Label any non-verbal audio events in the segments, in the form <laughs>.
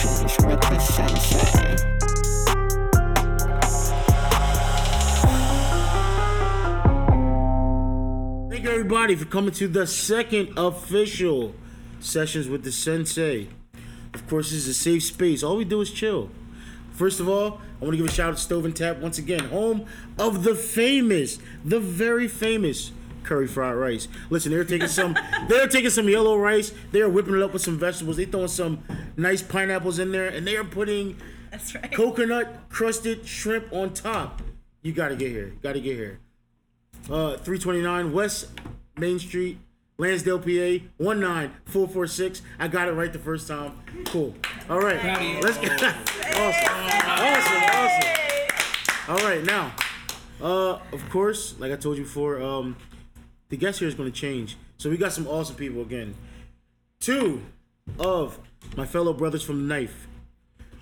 Thank you, everybody, for coming to the second official Sessions with the Sensei. Of course, this is a safe space. All we do is chill. First of all, I want to give a shout out to Stove and Tap once again, home of the famous, the very famous curry fried rice. Listen, they're taking some, they're taking some yellow rice, they are whipping it up with some vegetables, they throwing some nice pineapples in there, and they are putting That's right. coconut crusted shrimp on top. You gotta get here. Gotta get here. Uh, 329 West Main Street, Lansdale, PA, 19446. I got it right the first time. Cool. All right. Let's get <laughs> awesome. Awesome. Awesome. All right. Now, uh, of course, like I told you before, um, the guest here is going to change. So we got some awesome people again. Two of my fellow brothers from Knife.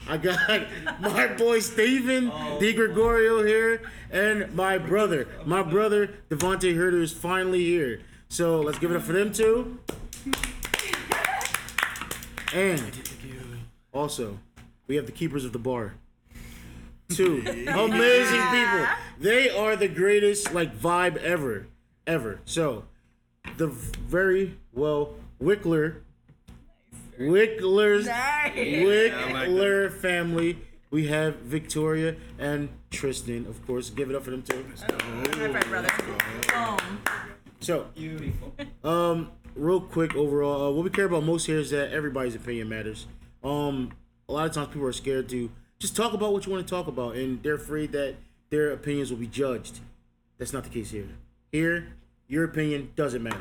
I got <laughs> my boy Steven oh, Di Gregorio here, and my brother, my brother Devontae Herder is finally here. So let's give it up for them two. And also, we have the keepers of the bar. Two <laughs> amazing people. They are the greatest like vibe ever, ever. So, the very well Wickler, Wickler's Nice. Wickler family. We have Victoria and Tristan, of course. Give it up for them too. High five, brother. Boom. So, um, real quick overall, uh, what we care about most here is that everybody's opinion matters. Um, a lot of times people are scared to just talk about what you want to talk about, and they're afraid that their opinions will be judged. That's not the case here. Here, your opinion doesn't matter.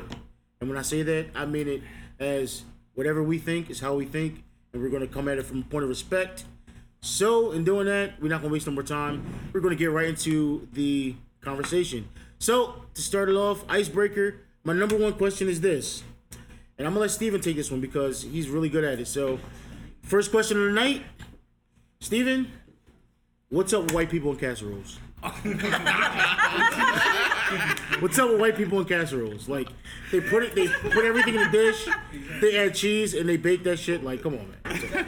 And when I say that, I mean it as whatever we think is how we think, and we're going to come at it from a point of respect. So, in doing that, we're not going to waste no more time. We're going to get right into the conversation. So, to start it off, icebreaker, my number one question is this. And I'm going to let Steven take this one because he's really good at it. So, first question of the night Steven, what's up with white people in casseroles? <laughs> what's up with white people in casseroles? Like, they put it, they put everything in the dish, they add cheese, and they bake that shit. Like, come on, man.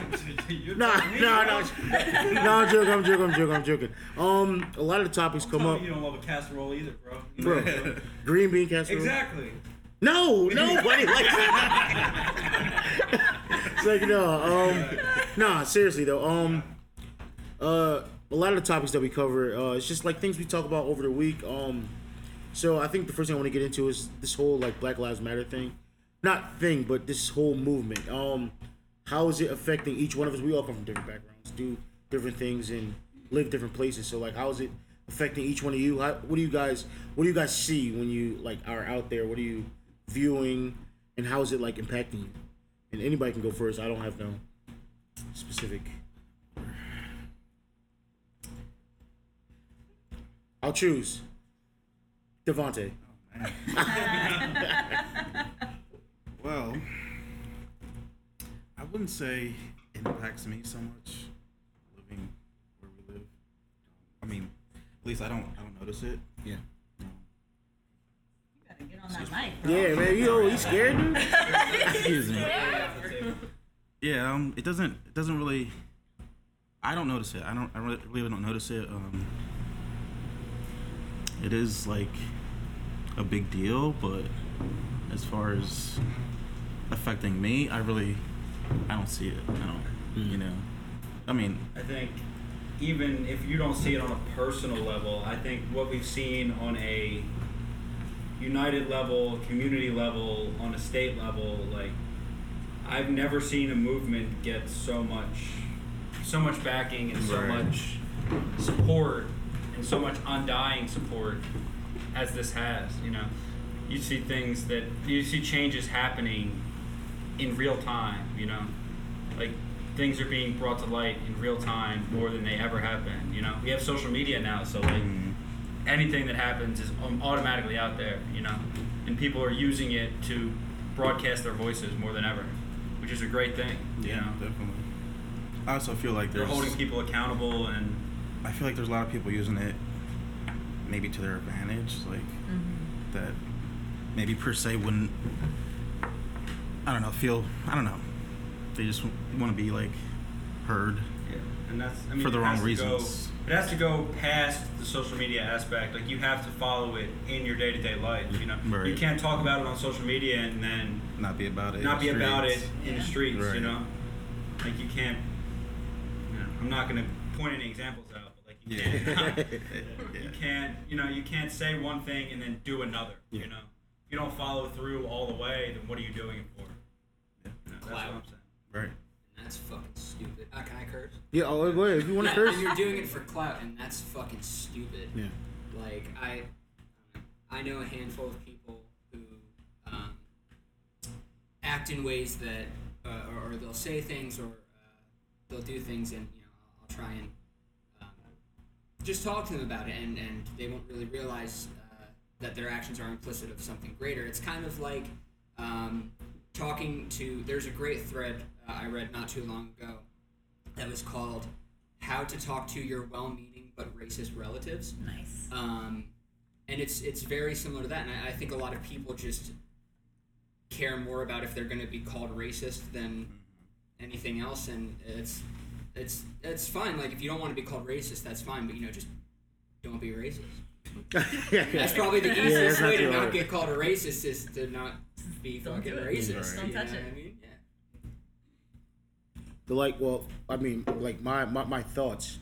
Nah, nah, nah. No, I'm joking, I'm joking, I'm joking, I'm joking. Um, a lot of the topics come up. You don't love a casserole either, bro. You Bro, green bean casserole. Exactly. No, nobody likes that. it's like no, um, nah. Seriously though, um, uh, a lot of the topics that we cover, uh, it's just like things we talk about over the week. Um, so I think the first thing I want to get into is this whole like Black Lives Matter thing, not thing, but this whole movement. Um, how is it affecting each one of us? We all come from different backgrounds, do different things, and live different places. So like, how is it affecting each one of you? How, what do you guys, what do you guys see when you like are out there? What are you viewing, and how is it like impacting you? And anybody can go first. I don't have no specific. I'll choose. Devonte. <laughs> Well, I wouldn't say it impacts me so much living where we live. I mean, at least I don't I don't notice it. Yeah. You gotta get on that mic, bro. Yeah, man. You you <laughs> scared, dude? Excuse me. Yeah, um, it doesn't it doesn't really. I don't notice it. I don't. I really, really don't notice it. Um, it is like a big deal, but as far as affecting me, I really, I don't see it. I don't. Mm. You know, I mean, I think even if you don't see it on a personal level, I think what we've seen on a united level, community level, on a state level, like I've never seen a movement get so much so much backing and so Right. much support and so much undying support as this has, you know. You see things that you see changes happening in real time, you know. Like things are being brought to light in real time more than they ever have been, you know. We have social media now, so like mm-hmm. anything that happens is automatically out there, you know. And people are using it to broadcast their voices more than ever, which is a great thing, you know. definitely. I also feel like They're holding people accountable and I feel like there's a lot of people using it maybe to their advantage, like mm-hmm. that maybe per se wouldn't I don't know, feel I don't know. They just want to be like heard. Yeah, and that's I mean, For the wrong has to go- reasons. it has to go past the social media aspect. Like you have to follow it in your day to day life. You know, Right. you can't talk about it on social media and then Not be about it. in not the be about it streets. in the Yeah. streets. You know, like you can't. You know, I'm not gonna point any examples out, but like you Yeah. <laughs> yeah. you can't. You know, you can't say one thing and then do another. Yeah. You know, if you don't follow through all the way, then what are you doing it for? Yeah. You know, that's Clout. what I'm saying. Right. That's fucking stupid. Uh, can I curse? Yeah, oh, go ahead. If you want to <laughs> curse. And you're doing it for clout, and that's fucking stupid. Yeah. Like I, I know a handful of people who um, act in ways that, uh, or, or they'll say things, or uh, they'll do things, and you know, I'll, I'll try and just talk to them about it, and and they won't really realize uh, that their actions are implicit of something greater. It's kind of like um, talking to. There's a great thread uh, I read not too long ago that was called "How to Talk to Your Well-Meaning but Racist Relatives." Nice. um, and it's it's very similar to that. And I, I think a lot of people just care more about if they're going to be called racist than anything else, and it's it's it's fine. Like if you don't want to be called racist, that's fine. But you know, just don't be racist. yeah, <laughs> That's probably the easiest it's not way to too not hard. get called a racist is to not be Don't fucking do racist. Don't you touch know it. what I mean? Yeah. the like well i mean like my, my my thoughts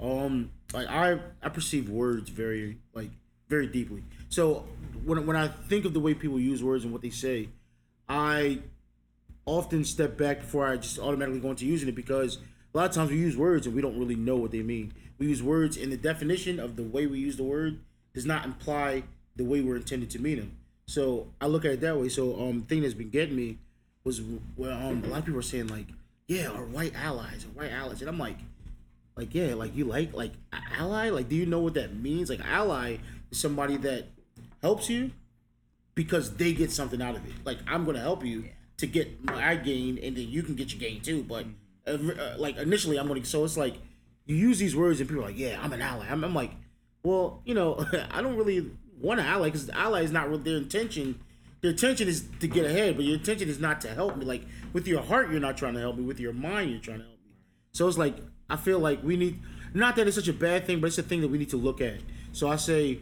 um like i i perceive words very like very deeply so when, when i think of the way people use words and what they say i often step back before i just automatically go into using it because a lot of times we use words and we don't really know what they mean we use words and the definition of the way we use the word does not imply the way we're intended to mean them so i look at it that way so um thing that's been getting me was well, um, a lot of people are saying like, yeah, our white allies, our white allies, and I'm like, like yeah, like you like like ally, like do you know what that means? Like ally is somebody that helps you because they get something out of it. Like I'm gonna help you to get my gain, and then you can get your gain too. But uh, uh, like initially, I'm gonna so it's like you use these words and people are like, yeah, I'm an ally. I'm, I'm like, well, you know, <laughs> I don't really want an ally because the ally is not really their intention. Their intention is to get ahead, but your intention is not to help me. Like with your heart, you're not trying to help me. With your mind, you're trying to help me. So it's like I feel like we need not that it's such a bad thing, but it's a thing that we need to look at. So I say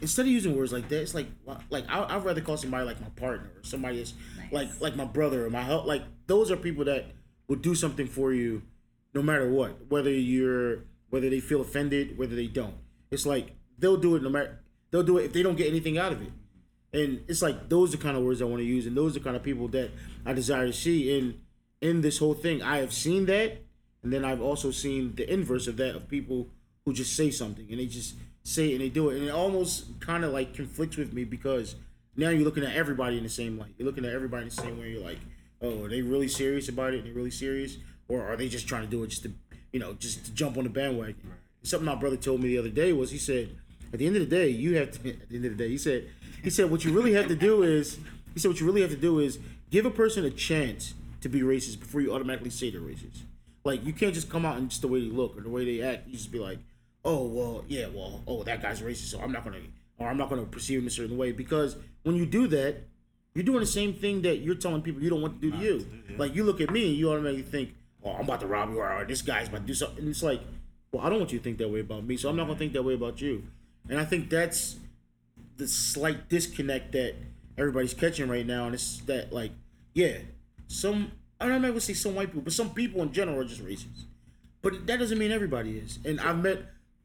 instead of using words like that, it's like like I, I'd rather call somebody like my partner or somebody that's Nice. like like my brother or my help. Like those are people that would do something for you, no matter what. Whether you're whether they feel offended, whether they don't. It's like they'll do it no matter. They'll do it if they don't get anything out of it. And it's like those are the kind of words I want to use, and those are the kind of people that I desire to see in in this whole thing. I have seen that, and then I've also seen the inverse of that of people who just say something and they just say it and they do it, and it almost kind of like conflicts with me because now you're looking at everybody in the same light. You're looking at everybody in the same way. You're like, oh, are they really serious about it? Are they really serious, or are they just trying to do it just to, you know, just to jump on the bandwagon? Something my brother told me the other day was he said, at the end of the day, you have to. <laughs> At the end of the day, he said, he said, what you really have to do is, he said, what you really have to do is give a person a chance to be racist before you automatically say they're racist. Like you can't just come out and just the way they look or the way they act. You just be like, oh well, yeah, well, oh that guy's racist, so I'm not gonna, or I'm not gonna perceive him a certain way because when you do that, you're doing the same thing that you're telling people you don't want to do to you. Like you look at me and you automatically think, oh, I'm about to rob you, or, this guy's about to do something. And it's like, well, I don't want you to think that way about me, so I'm not gonna think that way about you. And I think that's the slight disconnect that everybody's catching right now, and it's that like, yeah, some I'm not gonna say some white people, but some people in general are just racist. But that doesn't mean everybody is, and I've met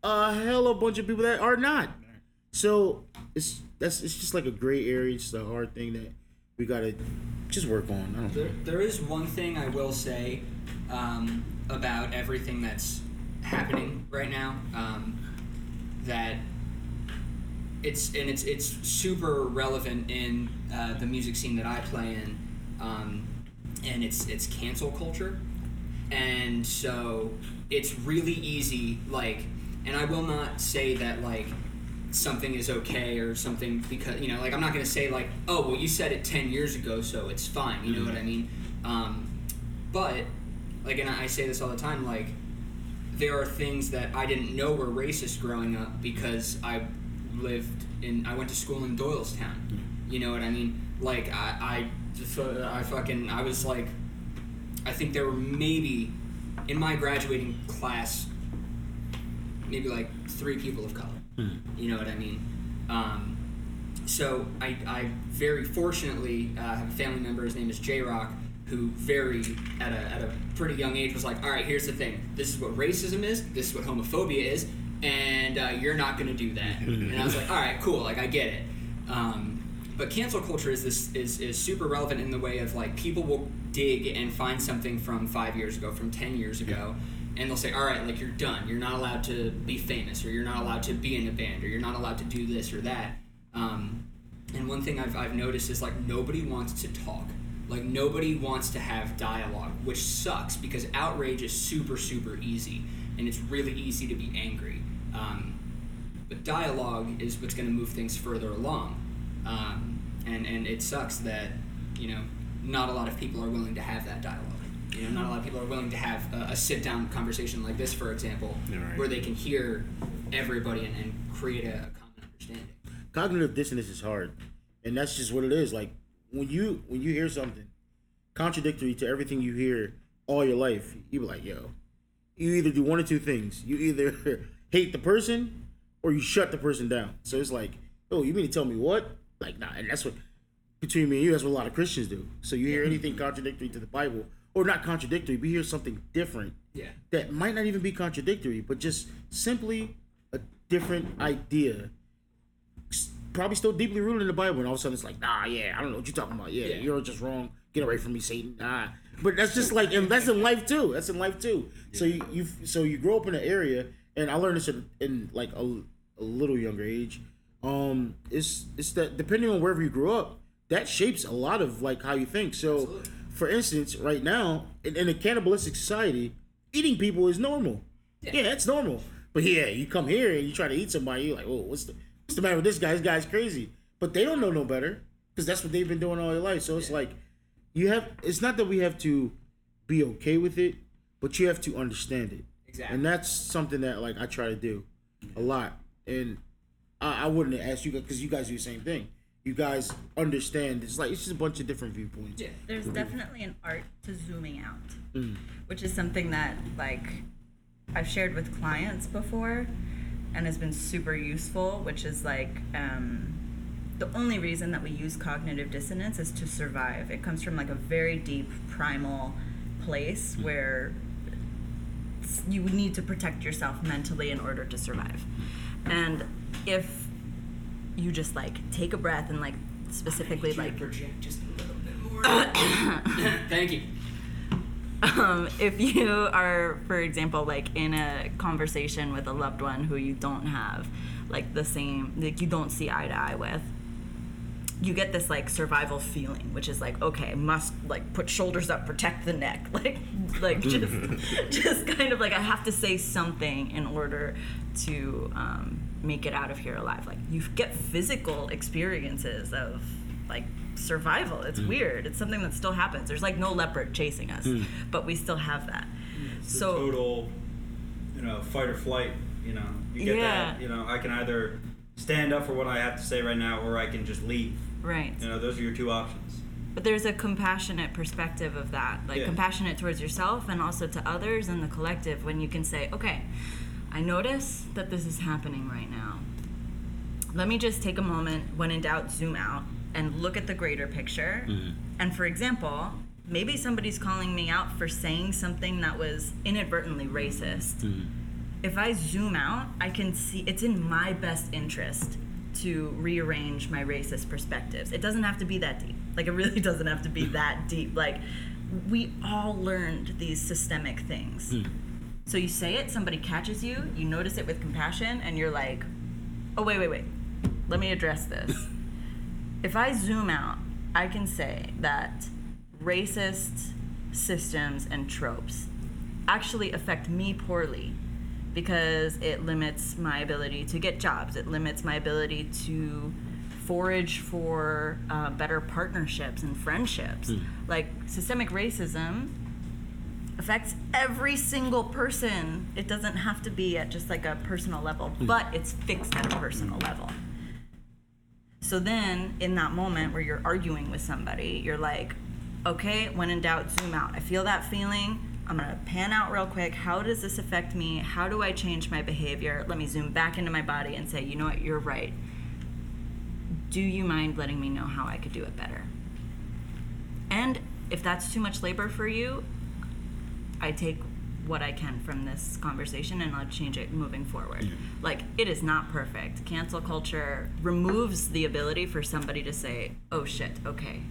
a hell of a bunch of people that are not. So it's that's it's just like a gray area. It's just a hard thing that we gotta just work on. I don't There, know. there is one thing I will say um, about everything that's happening right now um, that it's and it's it's super relevant in uh, the music scene that I play in, um, and it's it's cancel culture, and so it's really easy like, and I will not say that like something is okay or something because you know like i'm not going to say like oh well you said it 10 years ago so it's fine you know what i mean? Um, but like and i say this all the time like there are things that i didn't know were racist growing up because i lived in i went to school in doylestown you know what i mean? Like i i, I fucking i was like i think there were maybe in my graduating class, maybe like three people of color. You know what I mean? Um, so I, I very fortunately uh, have a family member. His name is J Rock, who very at a, at a pretty young age was like, all right, here's the thing. This is what racism is. This is what homophobia is, and uh, you're not gonna do that. and I was like, all right, cool. Like I get it. Um, but cancel culture is this is, is super relevant in the way of like people will dig and find something from five years ago, from ten years ago, and they'll say, all right, like you're done. You're not allowed to be famous, or you're not allowed to be in a band, or you're not allowed to do this or that. Um, and one thing I've, I've noticed is like nobody wants to talk. Like nobody wants to have dialogue, which sucks because outrage is super, super easy. And it's really easy to be angry. Um, but dialogue is what's going to move things further along. Um, and, and it sucks that, you know, not a lot of people are willing to have that dialogue. You know, not a lot of people are willing to have a, a sit down conversation like this, for example, right. where they can hear everybody and, and create a, a common understanding. cognitive dissonance is hard, and that's just what it is. Like when you when you hear something contradictory to everything you hear all your life, you be like, yo, you either do one or two things. You either <laughs> hate the person or you shut the person down. So it's like, oh, you mean to tell me what? Like, nah, and that's what between me and you, that's what a lot of Christians do. So you hear anything contradictory to the Bible, or not contradictory, we hear something different Yeah. that might not even be contradictory, but just simply a different idea. Probably still deeply rooted in the Bible, and all of a sudden it's like, nah, yeah, I don't know what you're talking about. Yeah, Yeah. you're just wrong. Get away from me, Satan. Nah, but that's just like, and that's in life too. That's in life too. So you, you, so you grow up in an area, and I learned this in, in like a, a little younger age. Um, it's it's that depending on wherever you grew up, that shapes a lot of like how you think. So, Absolutely. For instance, right now in, in a cannibalistic society, eating people is normal. Yeah. Yeah, that's normal. But yeah, you come here and you try to eat somebody, you're like, oh, what's the what's the matter with this guy? This guy's crazy. But they don't know no better because that's what they've been doing all their life. So it's like you have. It's not that we have to be okay with it, but you have to understand it. Exactly. And that's something that like I try to do a lot. And I, I wouldn't ask you because you guys do the same thing. You guys understand. It's like it's just a bunch of different viewpoints. Yeah. There's mm-hmm. definitely an art to zooming out, mm. which is something that like I've shared with clients before, and has been super useful. Which is like um, the only reason that we use cognitive dissonance is to survive. It comes from like a very deep primal place mm. where s- you need to protect yourself mentally in order to survive. Mm. And if you just like take a breath and like specifically Can like project just a little bit more. <coughs> Thank you. um, if you are, for example, like in a conversation with a loved one who you don't have like the same, like you don't see eye to eye with, you get this like survival feeling, which is like, okay, must like put shoulders up, protect the neck, <laughs> like, like just, <laughs> just kind of like I have to say something in order to um, make it out of here alive. Like you get physical experiences of like survival. It's mm. weird. It's something that still happens. There's like no leopard chasing us, mm. but we still have that. It's the So total, you know, fight or flight. You know, you get Yeah. that. You know, I can either stand up for what I have to say right now, or I can just leave. right. You know, those are your two options. But there's a compassionate perspective of that, like Yeah. compassionate towards yourself and also to others and the collective when you can say, okay, I notice that this is happening right now. Let me just take a moment, when in doubt, zoom out and look at the greater picture. Mm-hmm. And for example, maybe somebody's calling me out for saying something that was inadvertently racist. Mm-hmm. If I zoom out, I can see it's in my best interest to rearrange my racist perspectives. It doesn't have to be that deep. Like it really <laughs> doesn't have to be that deep. Like we all learned these systemic things. Hmm. So you say it, somebody catches you, you notice it with compassion, and you're like, oh, wait, wait, wait. Let me address this. if I zoom out, I can say that racist systems and tropes actually affect me poorly because it limits my ability to get jobs, it limits my ability to forage for uh, better partnerships and friendships. Like systemic racism affects every single person. It doesn't have to be at just like a personal level, hmm. but it's fixed at a personal hmm. level. So then, in that moment where you're arguing with somebody, you're like, okay, when in doubt, zoom out. I feel that feeling. I'm gonna pan out real quick. How does this affect me? How do I change my behavior? Let me zoom back into my body and say, you know what, you're right. Do you mind letting me know how I could do it better? And if that's too much labor for you, I take what I can from this conversation and I'll change it moving forward. Like, it is not perfect. Cancel culture removes the ability for somebody to say, oh shit, okay,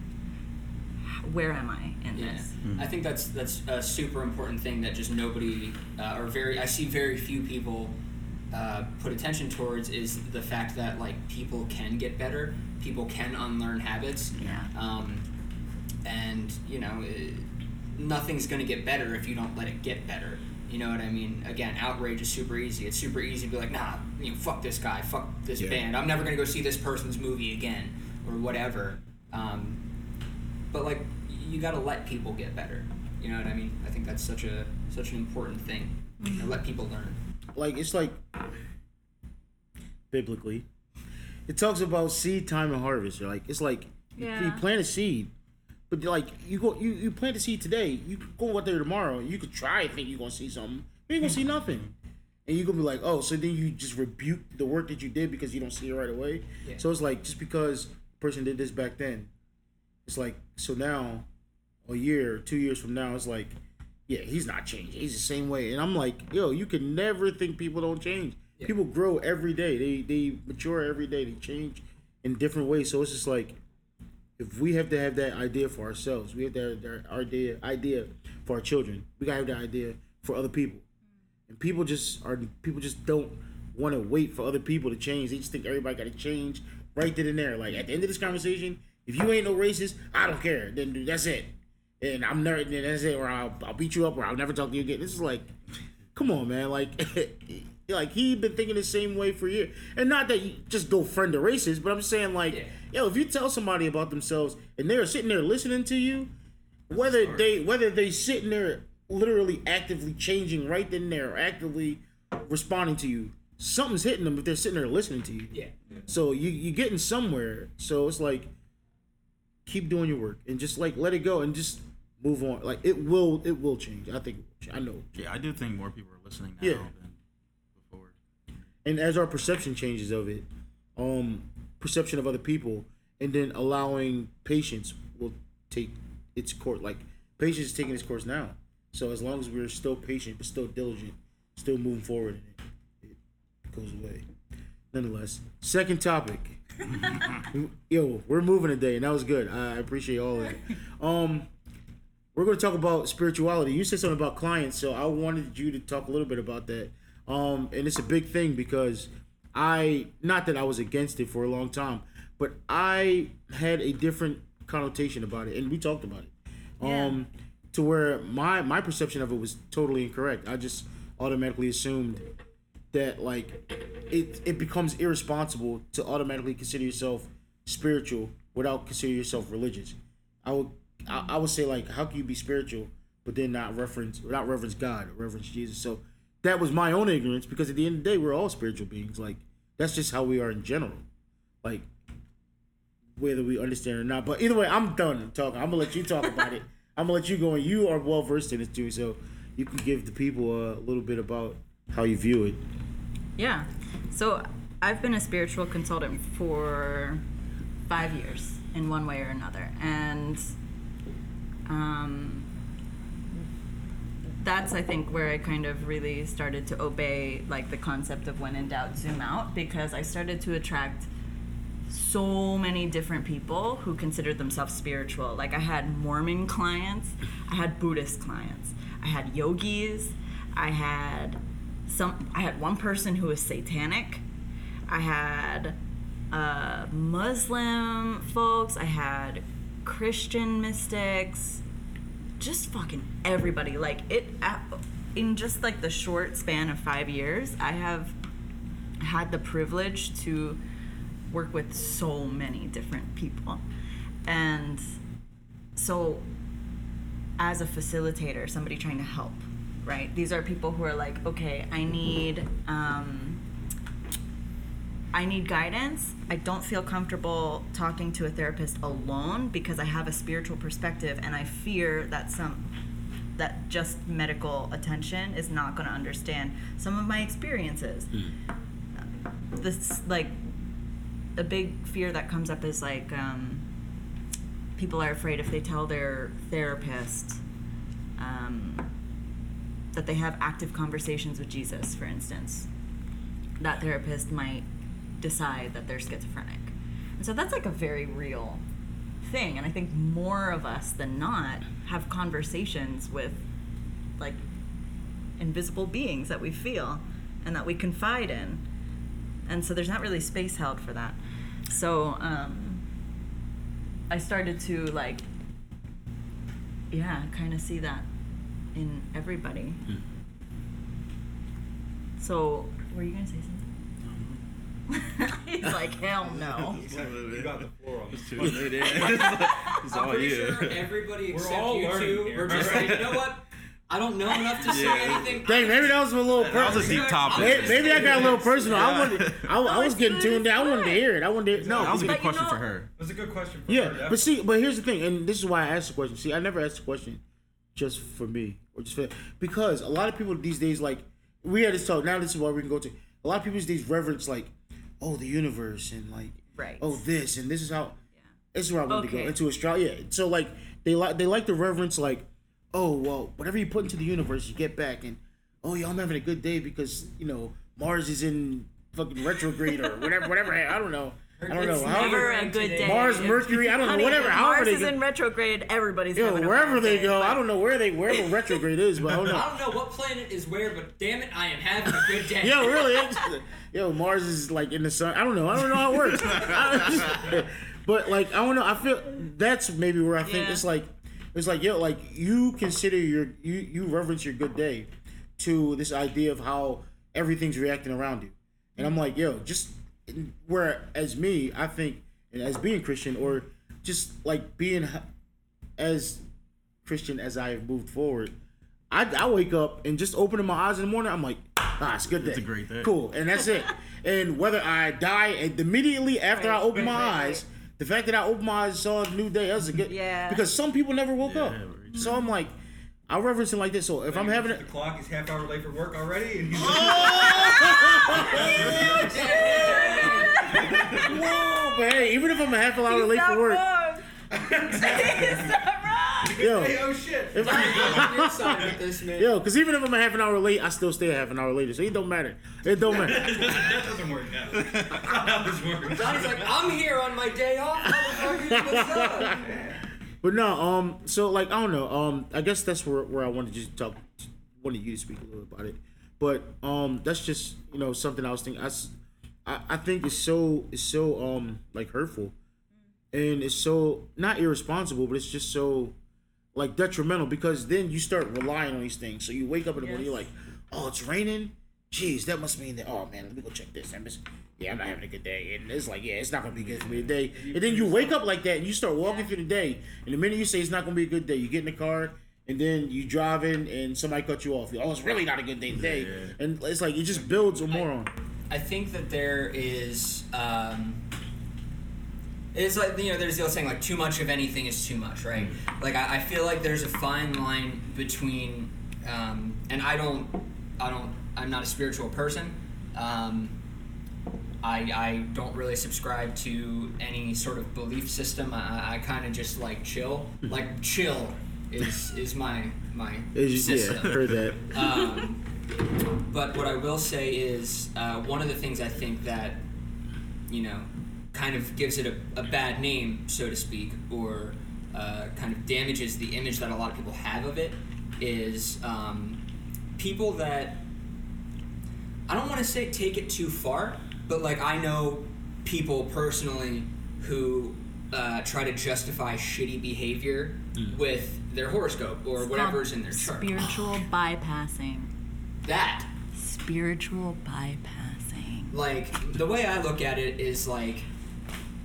where am I in Yeah, this? I think that's that's a super important thing that just nobody uh, or very I see very few people uh, put attention towards is the fact that like people can get better, people can unlearn habits, Yeah. um, and you know nothing's gonna get better if you don't let it get better. You know what I mean? Again, outrage is super easy. It's super easy to be like, nah, you know, fuck this guy, fuck this Yeah. band. I'm never gonna go see this person's movie again, or whatever. Um, but like you got to let people get better you know what i mean i think that's such a such an important thing You know, let people learn like it's like biblically it talks about seed time and harvest like it's like you- you plant a seed but like you go you, you plant a seed today you go out there tomorrow you could try and think you're gonna see something you ain't gonna see nothing and you're gonna be like oh so then you just rebuke the work that you did because you don't see it right away Yeah. so it's like just because a person did this back then it's like so now a year two years from now it's like yeah, he's not changing. He's the same way. And I'm like, yo, you can never think people don't change. Yeah. People grow every day. They they mature every day. They change in different ways. So it's just like if we have to have that idea for ourselves, we have to have that idea idea for our children. We gotta have that idea for other people. And people just are people just don't want to wait for other people to change. They just think everybody gotta change right then and there. Like at the end of this conversation, if you ain't no racist, I don't care. Then dude, that's it. And I'm never then that's it, or I'll, I'll beat you up, or I'll never talk to you again. This is like, come on, man. Like, <laughs> like he been thinking the same way for years. And not that you just go friend a racist, but I'm saying like, Yeah. yo, if you tell somebody about themselves and they're sitting there listening to you, whether they whether they sitting there literally actively changing right then and there, or actively responding to you, something's hitting them if they're sitting there listening to you. yeah So you you're getting somewhere. So it's like keep doing your work and just like let it go and just move on. Like it will it will change. I think it will change. I know. Yeah, I do think more people are listening now Yeah. And as our perception changes of it, um perception of other people and then allowing patience will take its course. Like patience is taking its course now. So as long as we're still patient but still diligent, still moving forward, it, it goes away. Nonetheless, second topic. <laughs> Yo, we're moving today, and that was good. I appreciate all of it. Um, we're going to talk about spirituality. You said something about clients, so I wanted you to talk a little bit about that. Um, and it's a big thing because I, not that I was against it for a long time, but I had a different connotation about it, and we talked about it. Um, to where my my perception of it was totally incorrect. I just automatically assumed that like it it becomes irresponsible to automatically consider yourself spiritual without considering yourself religious. I would I, I would say like how can you be spiritual but then not reference not reference God or reference Jesus? So that was my own ignorance because at the end of the day we're all spiritual beings. Like that's just how we are in general. Like whether we understand or not. But either way, I'm done talking. I'm gonna let you talk about it. <laughs> I'm gonna let you go and you are well versed in this too, so you can give the people a little bit about how you view it. Yeah. So I've been a spiritual consultant for five years in one way or another. And um, that's, I think, where I kind of really started to obey like the concept of when in doubt, zoom out, because I started to attract so many different people who considered themselves spiritual. Like I had Mormon clients, I had Buddhist clients, I had yogis, I had some I had one person who was satanic. I had uh, Muslim folks, I had Christian mystics, just fucking everybody. Like it in just like the short span of 5 years, I have had the privilege to work with so many different people. And so, as a facilitator, somebody trying to help, right? These are people who are like, okay, I need, um, I need guidance. I don't feel comfortable talking to a therapist alone because I have a spiritual perspective and I fear that some that just medical attention is not going to understand some of my experiences. This like a big fear that comes up is like um, people are afraid if they tell their therapist um, that they have active conversations with Jesus, for instance, that therapist might decide that they're schizophrenic. And so that's like a very real thing. And I think more of us than not have conversations with like invisible beings that we feel and that we confide in. And so there's not really space held for that. So um, I started to like, yeah, kind of see that in everybody. So, were you gonna say something? <laughs> He's like, hell no. You got the floor on this too late. <laughs> It's I'm all pretty you. sure everybody We're except all you learning two here, were just alright? like, you know what? I don't know enough to say Yeah. anything. Dang, maybe that was a little. That was a personal. deep topic. Maybe, maybe I got a little personal. I wanted. I, I was it's getting good, tuned in. I wanted to fine. hear it. I wanted. To, no, That was a But good you question know- for her. It was a good question for her, Yeah, but see, but here's the thing, and this is why I asked the question. See, I never asked the question just for me or just for because a lot of people these days like we had this talk. Now this is why we can go to. A lot of people these days reverence like, oh, the universe and like, Right. oh, this and this is how. yeah. This is where I want to go into astrology. Yeah, so like they like they like the reverence like, oh well, whatever you put into the universe, you get back, and oh yeah, I'm having a good day because you know Mars is in fucking retrograde or whatever, whatever. <laughs> I don't know. I don't It's know. never However, a good day. Mars, Mercury, I don't know, whatever. if However Mars they is go, in retrograde. Everybody's yo, having a wherever they day, go, but- I don't know where they wherever <laughs> retrograde is, but I don't know. I know. don't know what planet is where, but damn it, I am having a good day. Yo, really? it's- <laughs> Yo, Mars is like in the sun. I don't know. I don't know how it works. I- but like, I don't know. I feel that's maybe where I think Yeah. it's like, it's like yo, like you consider your you you reverence your good day to this idea of how everything's reacting around you, and I'm like, yo, just where as me, I think, and as being Christian or just like being as Christian as I have moved forward, I, I wake up and just opening my eyes in the morning, I'm like, ah, it's a good day. It's a great day. Cool, and that's it. <laughs> and whether I die and immediately after I Right. open my Right, right, eyes, the fact that I opened my eyes and saw a new day, that's a good. Yeah. Because some people never woke up. So I'm like, I reverence it like this. So if I'm having it, the clock, is half hour late for work already, and he's <laughs> oh! <laughs> whoa, but hey, even if I'm a half an hour He's late not for work, wrong. <laughs> He's not wrong. yo, hey, oh shit. if I'm inside with this man. Yo, because even if I'm a half an hour late, I still stay a half an hour later. So it don't matter. It don't matter. that doesn't work out. That's not how this works. Johnny's like, I'm here on my day off. motherfucker. What's up? But no, um, so like I don't know, um, I guess that's where where I wanted to just talk, wanted you to speak a little about it. But um, that's just you know something I was thinking. I, I think it's so it's so um like hurtful, and it's so not irresponsible, but it's just so like detrimental because then you start relying on these things. So you wake up in the morning, you're like, oh, it's raining. Jeez, that must mean that. Oh man, let me go check this. Yeah, I'm not having a good day, and it's like, yeah, it's not gonna be good for me today. And then you wake up like that, and you start walking through the day, and the minute you say it's not gonna be a good day, you get in the car, and then you drive in, and somebody cut you off. Oh, it's really not a good day today, and it's like it just builds more on. I think that there is. Um, it's like you know, there's the old saying like too much of anything is too much, right? Like I, I feel like there's a fine line between, um, and I don't, I don't, I'm not a spiritual person. Um, I, I don't really subscribe to any sort of belief system. I, I kind of just like chill. Like chill is is my my It's- yeah, system. heard that. Um, but what I will say is uh, one of the things I think that you know kind of gives it a, a bad name, so to speak, or uh, kind of damages the image that a lot of people have of it is um, people that I don't want to say take it too far, but like I know people personally who uh, try to justify shitty behavior with their horoscope or It's whatever's in their chart. Spiritual <sighs> bypassing. That Spiritual bypassing. like the way I look at it is like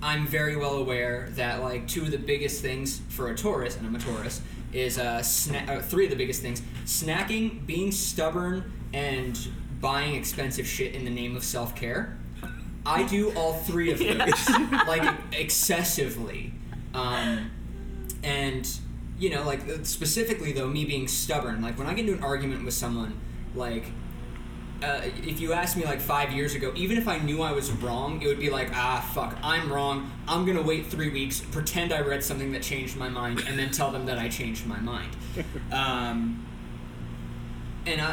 I'm very well aware that like two of the biggest things for a Taurus, and I'm a Taurus, is uh, sna- uh three of the biggest things: snacking, being stubborn, and buying expensive shit in the name of self care. I do all three of those like excessively, um, and you know, like uh, specifically though, me being stubborn. Like when I get into an argument with someone, like uh, if you asked me like five years ago, even if I knew I was wrong, it would be like, ah, fuck, I'm wrong. I'm gonna wait three weeks, pretend I read something that changed my mind, and then tell them that I changed my mind. <laughs> Um, and I,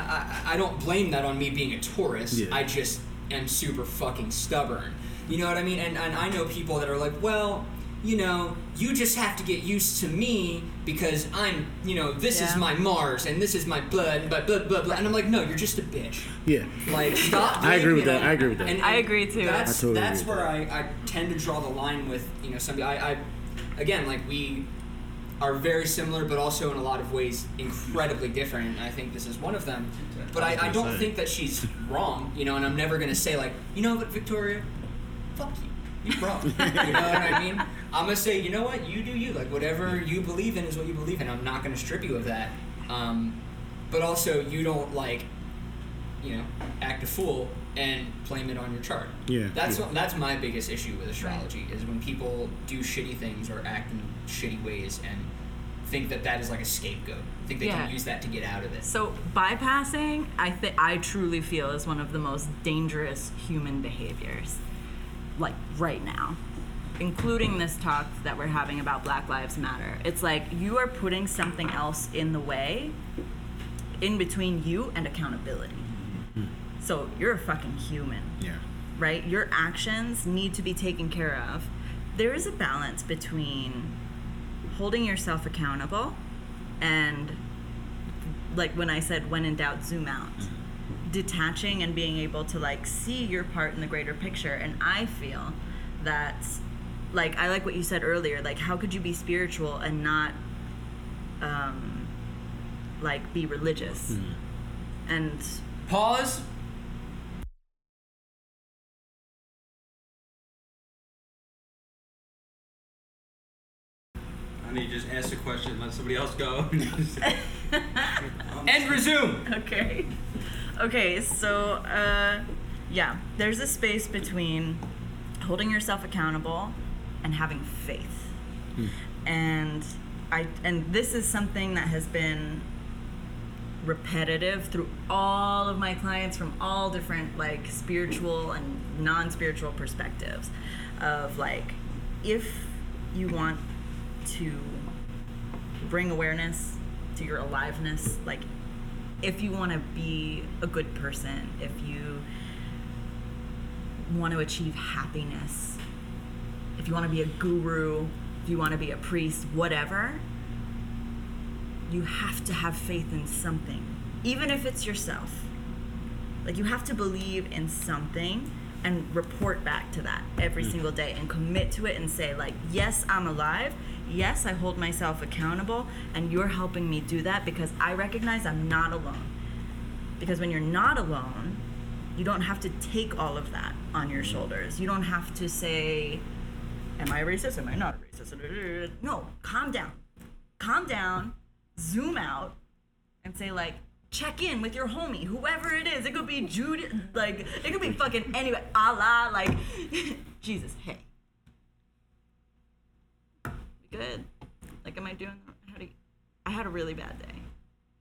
I, I don't blame that on me being a Taurus. Yeah. I just am super fucking stubborn. You know what I mean? And, and I know people that are like, well, you know, you just have to get used to me because I'm, you know, this is my Mars and this is my blood, but blah, blah, blah. And I'm like, no, you're just a bitch. Yeah. Like, stop. I agree with that. I agree with that. And, I agree, too. That's, I totally that's agree with where I, I tend to draw the line with, you know, somebody. I, I, again, like, we are very similar, but also in a lot of ways incredibly different. And I think this is one of them. But I, I don't think that she's wrong, you know, and I'm never going to say, like, you know what, Victoria? Fuck you. You're wrong. you know what I <laughs> mean? I'm going to say, you know what? You do you. Like, whatever you believe in is what you believe in. I'm not going to strip you of that. Um, but also, you don't, like, you know, act a fool and blame it on your chart. Yeah, That's yeah. what, that's my biggest issue with astrology is when people do shitty things or act in shitty ways and think that that is like a scapegoat. Think they Yeah. can use that to get out of it. So bypassing, I think I truly feel is one of the most dangerous human behaviors, like right now, including this talk that we're having about Black Lives Matter. It's like you are putting something else in the way, in between you and accountability. Mm-hmm. So you're a fucking human Yeah. right? Your actions need to be taken care of. There is a balance between holding yourself accountable and, like when I said, when in doubt, zoom out. Detaching and being able to like see your part in the greater picture. And I feel that, like, I like what you said earlier. Like, how could you be spiritual and not, um, like, be religious? And Pause. To just ask a question, let somebody else go. <laughs> <laughs> And resume. okay. Okay, so uh yeah, there's a space between holding yourself accountable and having faith. And I and this is something that has been repetitive through all of my clients from all different like spiritual and non-spiritual perspectives of like if you want to bring awareness to your aliveness. Like if you want to be a good person if you want to achieve happiness if you want to be a guru if you want to be a priest whatever you have to have faith in something even if it's yourself. Like you have to believe in something and report back to that every hmm. single day and commit to it and say like yes i'm alive yes i hold myself accountable and you're helping me do that because i recognize i'm not alone. Because when you're not alone you don't have to take all of that on your mm-hmm. shoulders. You don't have to say am i a racist? Am i not a racist? No calm down. Calm down zoom out and say like check in with your homie whoever it is. It could be judy like it could be fucking anyway allah like <laughs> jesus hey good like am i doing how do you, i had a really bad day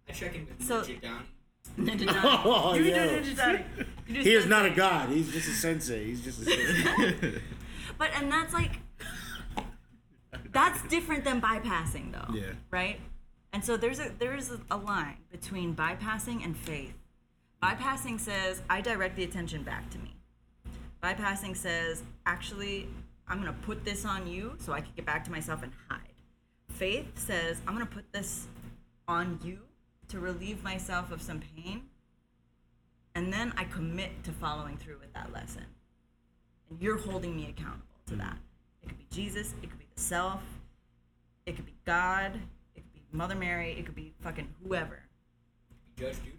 I check in with So- Ninja Donnie. Ninja <laughs> Donnie. Oh, You do yo. Ninja Donnie. You do He is not a god. He's just a sensei. He's just a sensei. <laughs> <laughs> But and that's like that's different than bypassing though. Yeah. Right? And so there's a there's a, a line between bypassing and faith. Bypassing says I direct the attention back to me. Bypassing says actually I'm going to put this on you so I can get back to myself and hide. Faith says I'm going to put this on you to relieve myself of some pain. And then I commit to following through with that lesson and you're holding me accountable to that. It could be Jesus, it could be the self, it could be God, it could be Mother Mary, it could be fucking whoever. Judge Judy.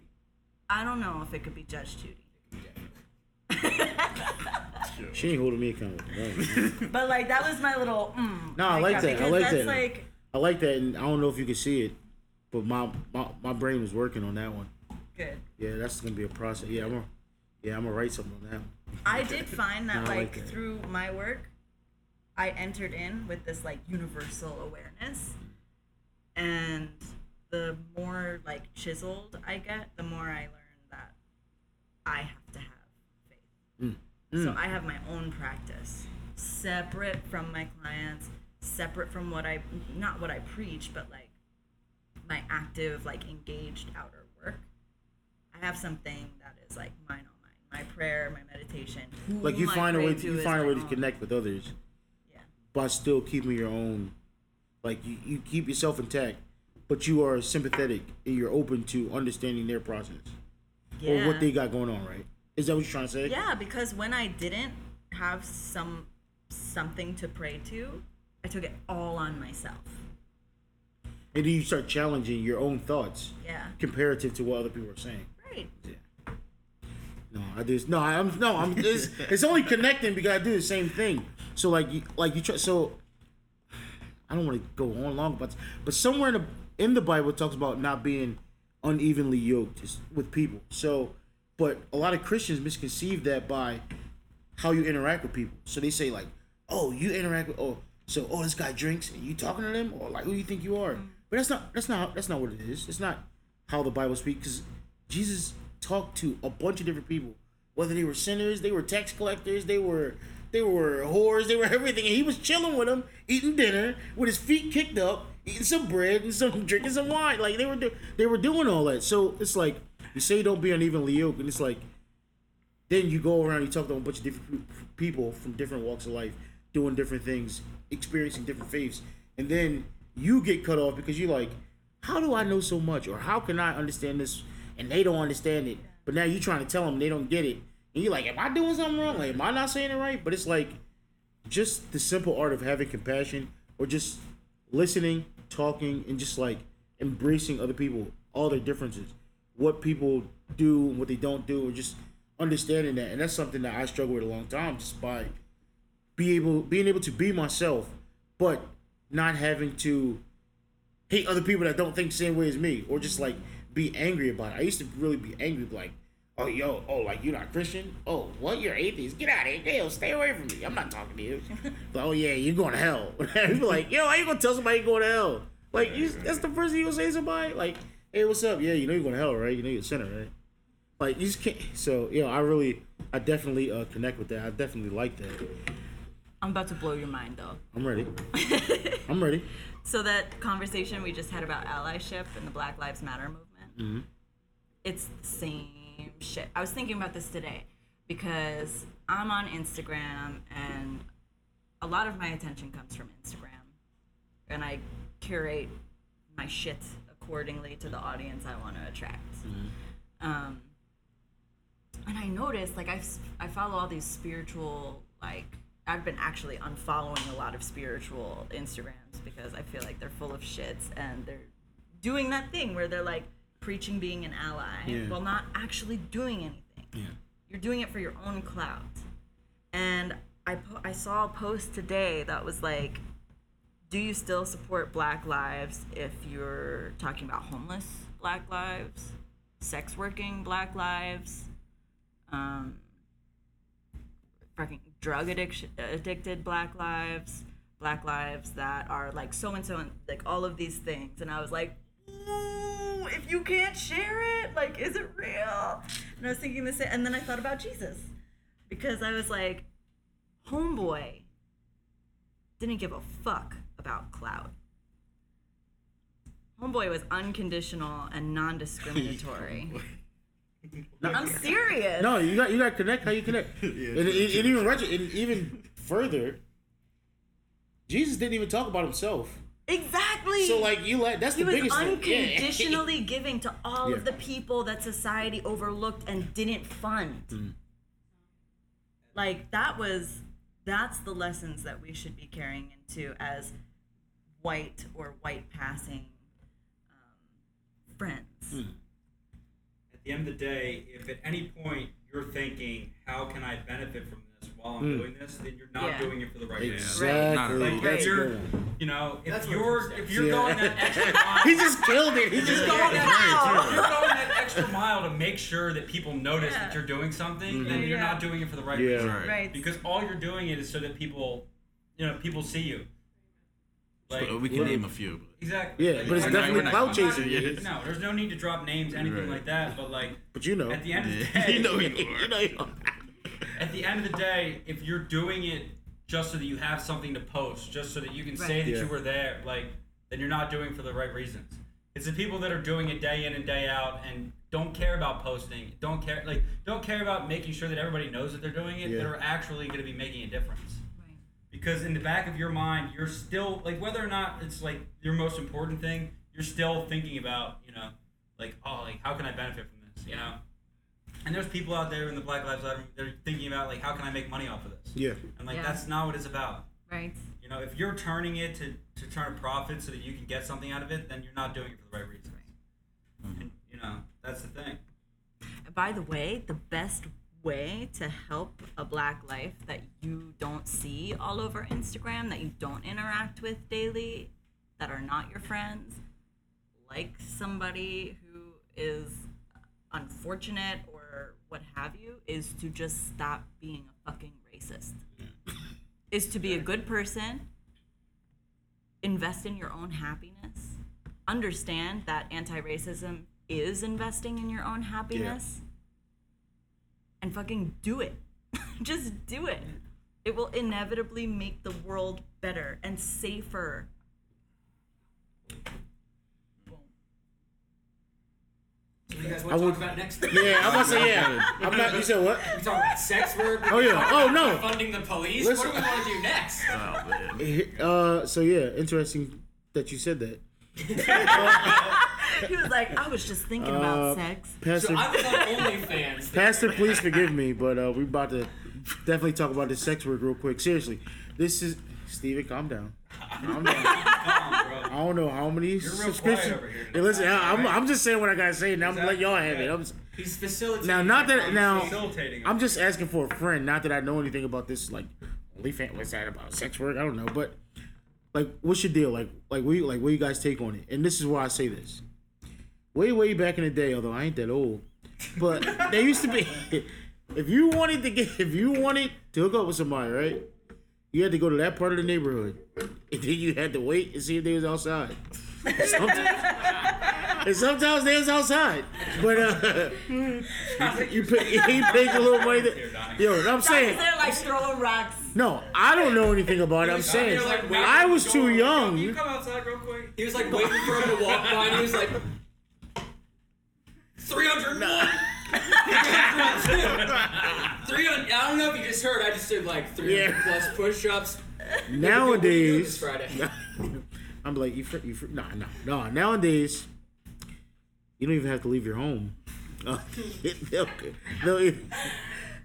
I don't know if it could be Judge Judy. She ain't holding me accountable. Right. <laughs> But like that was my little mm, No, I like that. I like that's that. like I like that, and I don't know if you can see it, but my my, my brain was working on that one. good. Yeah, that's gonna be a process. Yeah, I'm gonna yeah I'm gonna write something on that. One. I did find that No, like like that. through my work, I entered in with this like universal awareness, And the more like chiseled I get, the more I learn that I have to have faith. So mm. I have my own practice, separate from my clients, separate from what I not what I preach, but like my active, like engaged outer work. I have something that is like mine on mine. My prayer, my meditation. Like you find a way to you find a way to own. connect with others, Yeah. but still keeping your own. Like you, you keep yourself intact, but you are sympathetic and you're open to understanding their process or what they got going on. Right? Is that what you're trying to say? Yeah, because when I didn't have some something to pray to, I took it all on myself. And then you start challenging your own thoughts Yeah. comparative to what other people are saying. Right. No, I do. No, I'm no. I'm. It's, <laughs> it's only connecting because I do the same thing. So like, you, like you try. So I don't want to go on long about, this, but somewhere in the in the Bible it talks about not being unevenly yoked with people. So, but a lot of Christians misconceive that by how you interact with people. So they say like, oh, you interact with oh, so oh this guy drinks and you talking to them or like who you think you are. Mm-hmm. But that's not that's not that's not what it is. It's not how the Bible speaks because Jesus talked to a bunch of different people, whether they were sinners, they were tax collectors, they were they were whores, they were everything, and he was chilling with them, eating dinner with his feet kicked up, eating some bread and some <laughs> drinking some wine. Like they were do, they were doing all that. So it's like you say you don't be unevenly yoked, and it's like then you go around, you talk to a bunch of different people from different walks of life, doing different things, experiencing different faiths, and then you get cut off because you're like, how do I know so much, or how can I understand this, and they don't understand it, but now you're trying to tell them they don't get it, and you're like, am I doing something wrong? Like, am I not saying it right? But it's like, just the simple art of having compassion, or just listening, talking, and just like embracing other people, all their differences, what people do and what they don't do, or just understanding that. And that's something that I struggle with a long time, just by be able being able to be myself, but not having to hate other people that don't think the same way as me, or just like be angry about it. I used to really be angry, like, oh yo, oh like you're not Christian? Oh what? You're atheist? Get out of here! Yo, stay away from me! I'm not talking to you. <laughs> but, oh yeah, you're going to hell. <laughs> People like, yo, how you gonna tell somebody you're going to hell? Like you, that's the first thing you gonna say to somebody? Like, hey, what's up? Yeah, you know you're going to hell, right? You know you're a sinner, right? Like you just can't. So you know, I really, I definitely uh, connect with that. I definitely like that. I'm about to blow your mind though. I'm ready. <laughs> I'm ready. So that conversation we just had about allyship and the Black Lives Matter movement, mm-hmm. it's the same shit. I was thinking about this today because I'm on Instagram and a lot of my attention comes from Instagram, and I curate my shit accordingly to the audience I want to attract. Um, and I noticed like I, I follow all these spiritual like I've been actually unfollowing a lot of spiritual Instagrams because I feel like they're full of shits and they're doing that thing where they're like preaching being an ally Yeah. while not actually doing anything. Yeah. You're doing it for your own clout. And I po- I saw a post today that was like do you still support black lives if you're talking about homeless black lives, sex working black lives, um, fucking drug addiction addicted black lives, black lives that are like so and so and like all of these things, and I was like, if you can't share it, like, is it real? And I was thinking this, and then I thought about Jesus because I was like, homeboy didn't give a fuck about clout. Homeboy was unconditional and non-discriminatory. <laughs> I'm serious. No, you got you got to connect how you connect. <laughs> and, and, and even retro- and even further, Jesus didn't even talk about himself. Exactly. So like you let that's he the was biggest thing. Yeah. unconditionally <laughs> giving to all Yeah. of the people that society overlooked and didn't fund. Mm. Like that was that's the lessons that we should be carrying into as white or white passing um, friends. Mm. At the end of the day, if at any point you're thinking, how can I benefit from this while I'm Mm. doing this, then you're not Yeah. doing it for the right reason. Exactly. Not at all. Like That's if you're, you know, if That's you're if you're Yeah. going that extra <laughs> mile, He just killed it. He just Just going it. that, if you're going that extra mile to make sure that people notice Yeah. that you're doing something, Mm-hmm. then you're Yeah. not doing it for the right Yeah. reason. Right. Right. Because all you're doing it is so that people, you know, people see you. Like, we can name a few. exactly. Yeah, Like, but it's I'm definitely not- cloud I'm chasing. not- Yeah. No, there's no need to drop names, anything Right. like that. But like, <laughs> But you know, at the end of the day, <laughs> You know you <laughs> you know, you at the end of the day, if you're doing it just so that you have something to post, just so that you can say that Yeah. you were there, like then you're not doing it for the right reasons. It's the people that are doing it day in and day out and don't care about posting, don't care like don't care about making sure that everybody knows that they're doing it, that are actually going to be making a difference. Right. Because in the back of your mind, you're still like whether or not it's like your most important thing, you're still thinking about, you know, like oh, like how can I benefit from this, you know? And there's people out there in the Black Lives Matter they're thinking about like how can I make money off of this? Yeah. And like Yeah. that's not what it's about. Right. You know, if you're turning it to, to turn a profit so that you can get something out of it, then you're not doing it for the right reasons. And you know, that's the thing. By the way, the best way to help a black life that you don't see all over Instagram, that you don't interact with daily, that are not your friends, like somebody who is unfortunate or what have you, is to just stop being a fucking racist. Mm. is to be a good person, invest in your own happiness, understand that anti racism is investing in your own happiness, and fucking do it. <laughs> Just do it. It will inevitably make the world better and safer. What do you guys want to would- talk about next? Yeah, I'm gonna say yeah. <laughs> I'm not. You said what? We talking about sex work. Oh, yeah. Oh, no. Funding the police. Listen. What do we want to do next? Oh man. Uh, so yeah, interesting that you said that. <laughs> He was like, I was just thinking about Uh, sex. Pastor, So I was on OnlyFans. <laughs> Pastor, please forgive me, but uh, we about to definitely talk about this sex work real quick. Seriously, this is Steven, calm down. Calm down. <laughs> Come bro. I don't know how many You're real quiet subscriptions. over here Hey, listen, I, I'm, I'm just saying what I gotta say, and I'm gonna let y'all have it. I'm, He's facilitating. now, not that now, Facilitating. I'm just asking for a friend. Not that I know anything about this. Like, OnlyFans, what's that about? Sex work? I don't know. But like, what's your deal? Like, like, what you, like, what you guys take on it? And this is why I say this. Way, way back in the day, although I ain't that old, but <laughs> there used to be. <laughs> If you wanted to get, if you wanted to hook up with somebody, right? You had to go to that part of the neighborhood, <laughs> and then you had to wait and see if they was outside. Sometimes, and sometimes they was outside, but uh, you pay, you paid a little money. To, yo, I'm saying, They're like throwing rocks. No, I don't know anything about it. I'm saying, like, I was too Can you young. come outside real quick? He was like waiting for him to walk by, and he was like, 301. 300. <laughs> I don't know if you just heard. I just did like 300 Yeah. plus push-ups. Nowadays, This Friday. <laughs> I'm like, you, fr- you, fr- nah, nah, nah. Nowadays, you don't even have to leave your home. Uh, <laughs> they'll, they'll, either,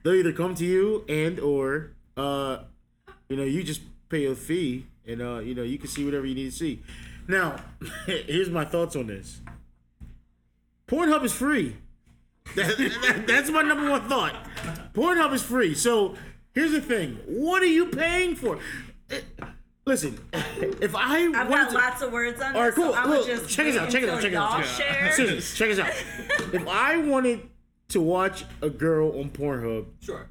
they'll either come to you and or, uh, you know, you just pay a fee and uh, you know, you can see whatever you need to see. Now, <laughs> here's my thoughts on this. Pornhub is free. <laughs> That- that- that's my number one thought. Pornhub is free. So here's the thing: what are you paying for? Eh, Listen, if I I've got to- lots of words on all right, this, cool. so I'm Look, just check this out. Check it out. Check it out. y'all Check it out. Seriously, check this out. If I wanted to watch a girl on Pornhub, Sure.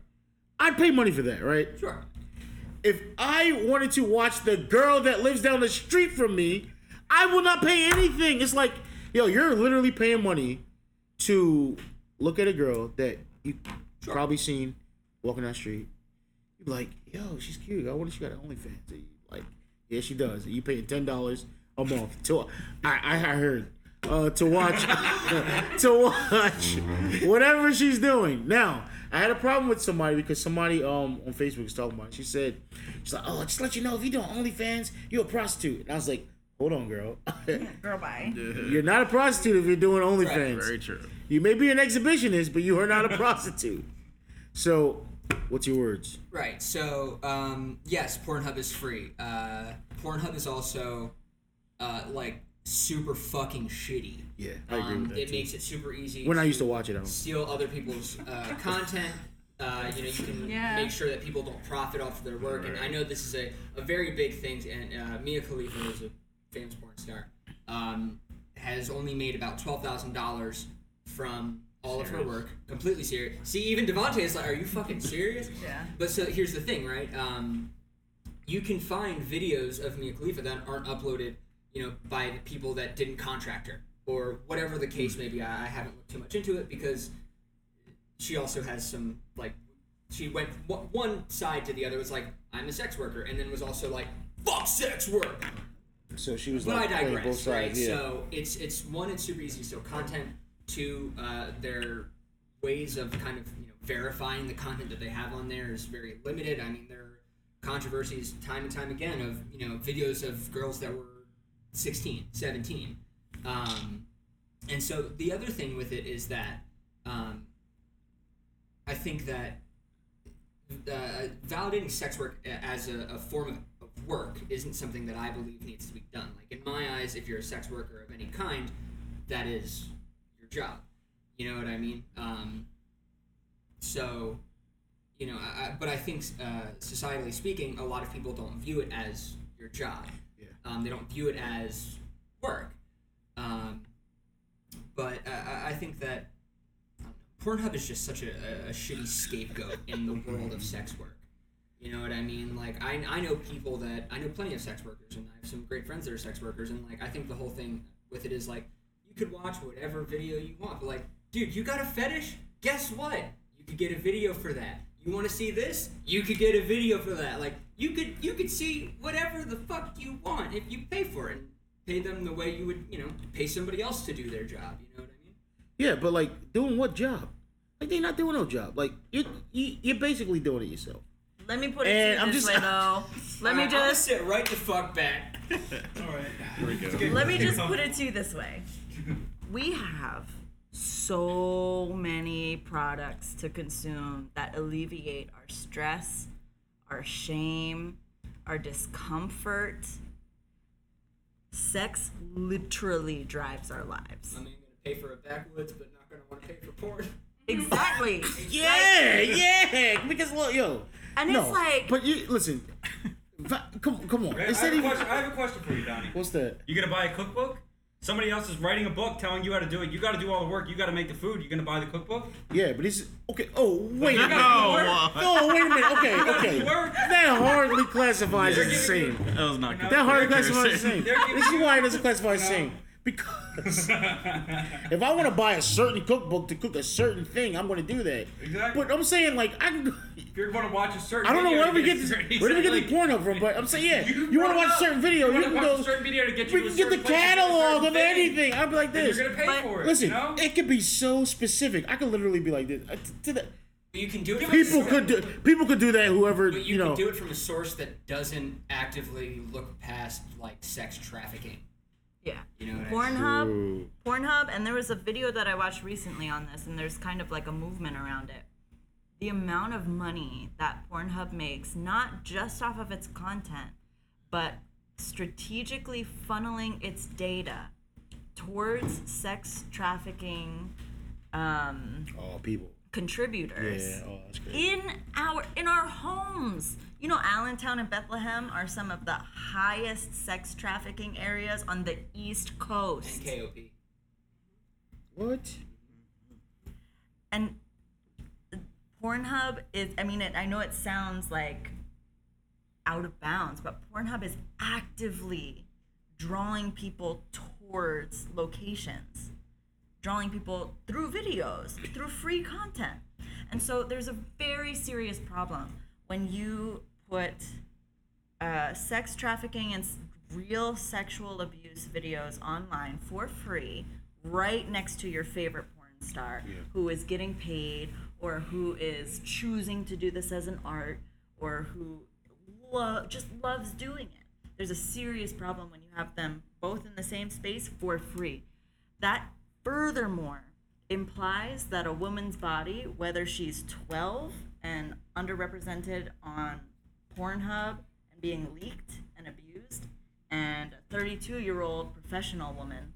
I'd pay money for that, right? Sure. If I wanted to watch the girl that lives down the street from me, I will not pay anything. It's like, yo, you're literally paying money to look at a girl that you probably seen walking down the street. You're like, yo, she's cute. I wonder if she got an OnlyFans. And like, yeah, she does. And you paying ten dollars a month to I I heard uh, to watch <laughs> to watch whatever she's doing. Now, I had a problem with somebody because somebody um on Facebook was talking about. It. She said, she's like, oh, just let you know if you doing OnlyFans, you're a prostitute. And I was like, hold on, girl. Girl, bye. <laughs> you're not a prostitute if you're doing OnlyFans. Very true. You may be an exhibitionist, but you are not a prostitute. So, what's your words? Right. So, um, yes, Pornhub is free. Uh, Pornhub is also uh, like super fucking shitty. Yeah, I agree Um, with that. it too. makes it super easy. when I used to watch it, I was, steal other people's uh, <laughs> content. Uh, you know, you can Yeah. make sure that people don't profit off of their work. And I know this is a, a very big thing. And uh, Mia Khalifa is a famous porn star. Um, has only made about twelve thousand dollars from all of her work. Completely serious. See, even Devontae is like, "Are you fucking serious?" <laughs> Yeah. But so here's the thing, right? Um, you can find videos of Mia Khalifa that aren't uploaded, you know, by the people that didn't contract her or whatever the case may be. I, I haven't looked too much into it because she also has some like she went w- one side to the other was like I'm a sex worker and then was also like fuck sex work. So she was But I like playing digress, both sides. right? Yeah. So it's it's one, it's super easy. So content, two, uh, their ways of kind of you know verifying the content that they have on there is very limited. I mean, there are controversies time and time again of you know videos of girls that were 16, 17. Um, and so the other thing with it is that um, I think that uh, validating sex work as a, a form of, work isn't something that I believe needs to be done. Like in my eyes, if you're a sex worker of any kind, that is your job. You know what I mean? Um, so, you know, I, I, but I think uh, societally speaking, a lot of people don't view it as your job. Um, they don't view it as work. Um, but I- I think that Pornhub is just such a, a, a shitty scapegoat in the world of sex work. You know what I mean? Like I, I know people that I know plenty of sex workers, and I have some great friends that are sex workers, and like I think the whole thing with it is like you could watch whatever video you want, but like, dude, you got a fetish? Guess what? You could get a video for that. You want to see this? You could get a video for that. Like you could you could see whatever the fuck you want if you pay for it. And pay them the way you would, you know, pay somebody else to do their job. You know what I mean? Yeah, but like doing what job? Like they're not doing no job. Like you, you you're basically doing it yourself. Let me put it And to you I'm this just- way, <laughs> though. Let me Alright, I'm just sit right the fuck back. <laughs> All right. Here we go. let me just put it to you this way. We have so many products to consume that alleviate our stress, our shame, our discomfort. Sex literally drives our lives. I mean, gonna pay for a backwoods, but not gonna want to pay for porn. Exactly. <laughs> Yeah, yeah. Because look, yo. And no, it's like but you listen. <laughs> Come, come on. I It's have, a even. question, I have a question for you, Donnie. What's that? You gonna buy a cookbook? Somebody else is writing a book telling you how to do it. You got to do all the work. You got to make the food. You gonna buy the cookbook? Yeah, but he's okay. Oh wait. a You minute. gotta do the work. Oh wait a minute. Okay, <laughs> okay. That hardly classifies as the same. That was not good. That hardly classifies as the same. This is why it doesn't classify as the No. same. Because <laughs> if I want to buy a certain cookbook to cook a certain thing, I'm going to do that. Exactly. But I'm saying like I can. If you're going to watch a certain, I don't know where to we get this. certain- Where do we get the exactly. porno from? But I'm saying yeah, You you, want to brought it watch a certain video, You you, wanna can watch go. a certain video to get you we to a can get the certain place to do a catalog certain of thing. anything. I'd be like And this. You're gonna pay But- for it. Listen, you know? it could be so specific. I could literally be like this. To the, You can do it. from people a, could do. People could do that. Whoever But you, you, know. can do it from a source that doesn't actively look past like sex trafficking. Yeah. You know Pornhub, Ooh. Pornhub, and there was a video that I watched recently on this, and there's kind of like a movement around it. The amount of money that Pornhub makes, not just off of its content, but strategically funneling its data towards sex trafficking um, Oh, people. Contributors Yeah. Oh, that's great. in our in our homes. You know, Allentown and Bethlehem are some of the highest sex trafficking areas on the East Coast. And KOP. What? And Pornhub is, I mean, it, I know it sounds like out of bounds, but Pornhub is actively drawing people towards locations, drawing people through videos, through free content. And so there's a very serious problem when you put uh, sex trafficking and real sexual abuse videos online for free right next to your favorite porn star who is getting paid or who is choosing to do this as an art or who lo- just loves doing it. There's a serious problem when you have them both in the same space for free. That furthermore implies that a woman's body, whether she's 12 and underrepresented on Pornhub and being leaked and abused, and a 32 year old professional woman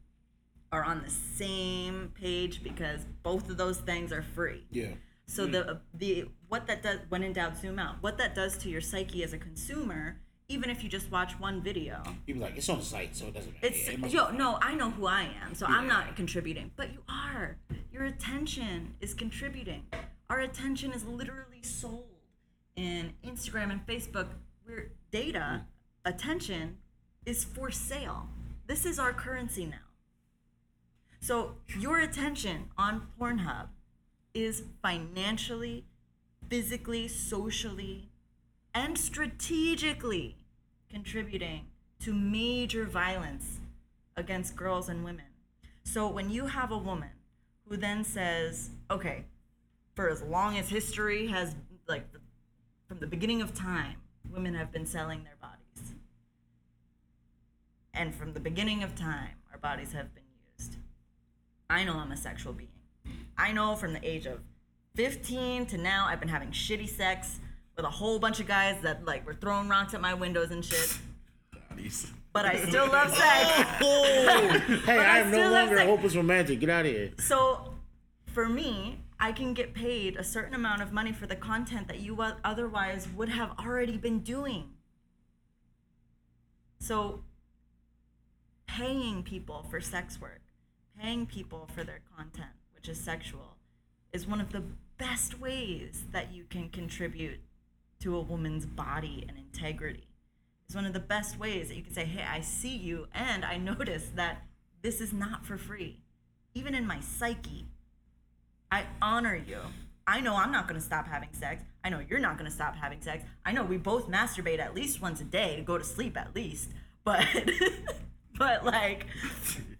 are on the same page because both of those things are free. Yeah. So hmm. the the what that does when in doubt zoom out. What that does to your psyche as a consumer, even if you just watch one video, People like it's on the site, so it doesn't matter. it's it yo no I know who I am, so I'm not contributing, but you are. Your attention is contributing. Our attention is literally sold in Instagram and Facebook. Where data, hmm. attention, is for sale. This is our currency now. So your attention on Pornhub is financially, physically, socially, and strategically contributing to major violence against girls and women. So when you have a woman who then says, okay, for as long as history has, like, from the beginning of time, women have been selling their bodies. And from the beginning of time, our bodies have been used. I know I'm a sexual being. I know from the age of 15 to now, I've been having shitty sex with a whole bunch of guys that like were throwing rocks at my windows and shit. But I still love sex. Oh! <laughs> Hey, I I am no still have longer a sex. hopeless romantic. Get out of here. So, for me, I can get paid a certain amount of money for the content that you o- otherwise would have already been doing. So, paying people for sex work, paying people for their content, which is sexual, is one of the best ways that you can contribute to a woman's body and integrity. It's one of the best ways that you can say, hey, I see you, and I <laughs> notice that this is not for free. Even in my psyche, I honor you. I know I'm not going to stop having sex. I know you're not going to stop having sex. I know we both masturbate at least once a day to go to sleep at least. <laughs> But but like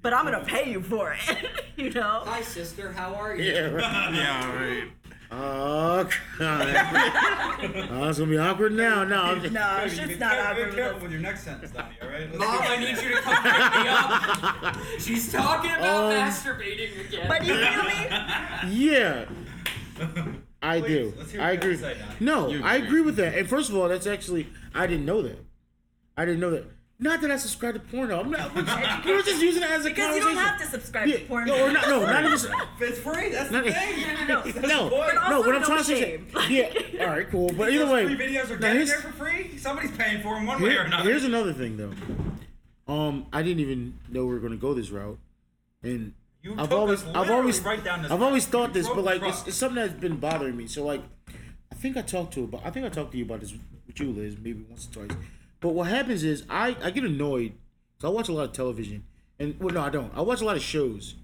but I'm going to pay you for it, <laughs> you know? Hi, sister. How are you? Yeah, right. Yeah, right. Oh, God. <laughs> oh, it's gonna be awkward now. No, I'm just, No, Be shit's careful- not be awkward with careful with your next sentence, Donnie. All right. Let's Mom, I need you to come pick me up. She's talking about Um, masturbating again. But you feel me? yeah, I Please, do. let's hear I what you agree. have to say, Donnie. No, You I agree. agree with that. And first of all, that's actually I didn't know that. I didn't know that. Not that I subscribe to porno. I'm not. We were just using it as a Because you don't have to subscribe Yeah, to porn. no, or not, no, not even. <laughs> It's free. That's Not, the thing. No, That's no, no, no. What I'm no trying to say, shame. yeah. All right, cool. But either way, free videos are now getting here's- there for free. Somebody's paying for them one way or another. here's another thing though. Um, I didn't even know we were gonna go this route, and You I've took always, us I've always, right down this I've road. always thought You this, but like it's, it's something that's been bothering me. So like, I think I talked to about, I think I talked to you about this with you, Liz, maybe once or twice. But what happens is I I get annoyed. So I watch a lot of television, and well, no, I don't. I watch a lot of shows,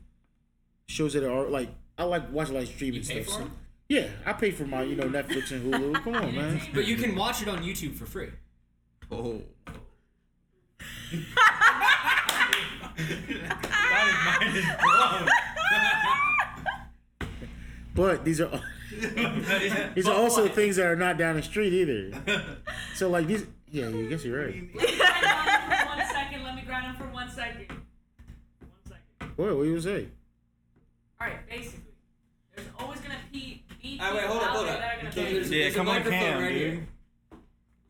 shows that are like I like watch a lot of streaming You pay stuff. for so- yeah, I pay for my you know Netflix and Hulu. <laughs> Come on, man. But you can watch it on YouTube for free. Oh. Donnie's mind is. But these are <laughs> <laughs> these are also things that are not down the street either. So like these, yeah, I guess you're right. <laughs> one second. Let me grind him for one second. One second. What? What you say? All right. Basically, there's always gonna be, be Ah, people wait, hold up, out hold there up. that are gonna pay. there's- Yeah, there's a come on microphone cam, right dude. here.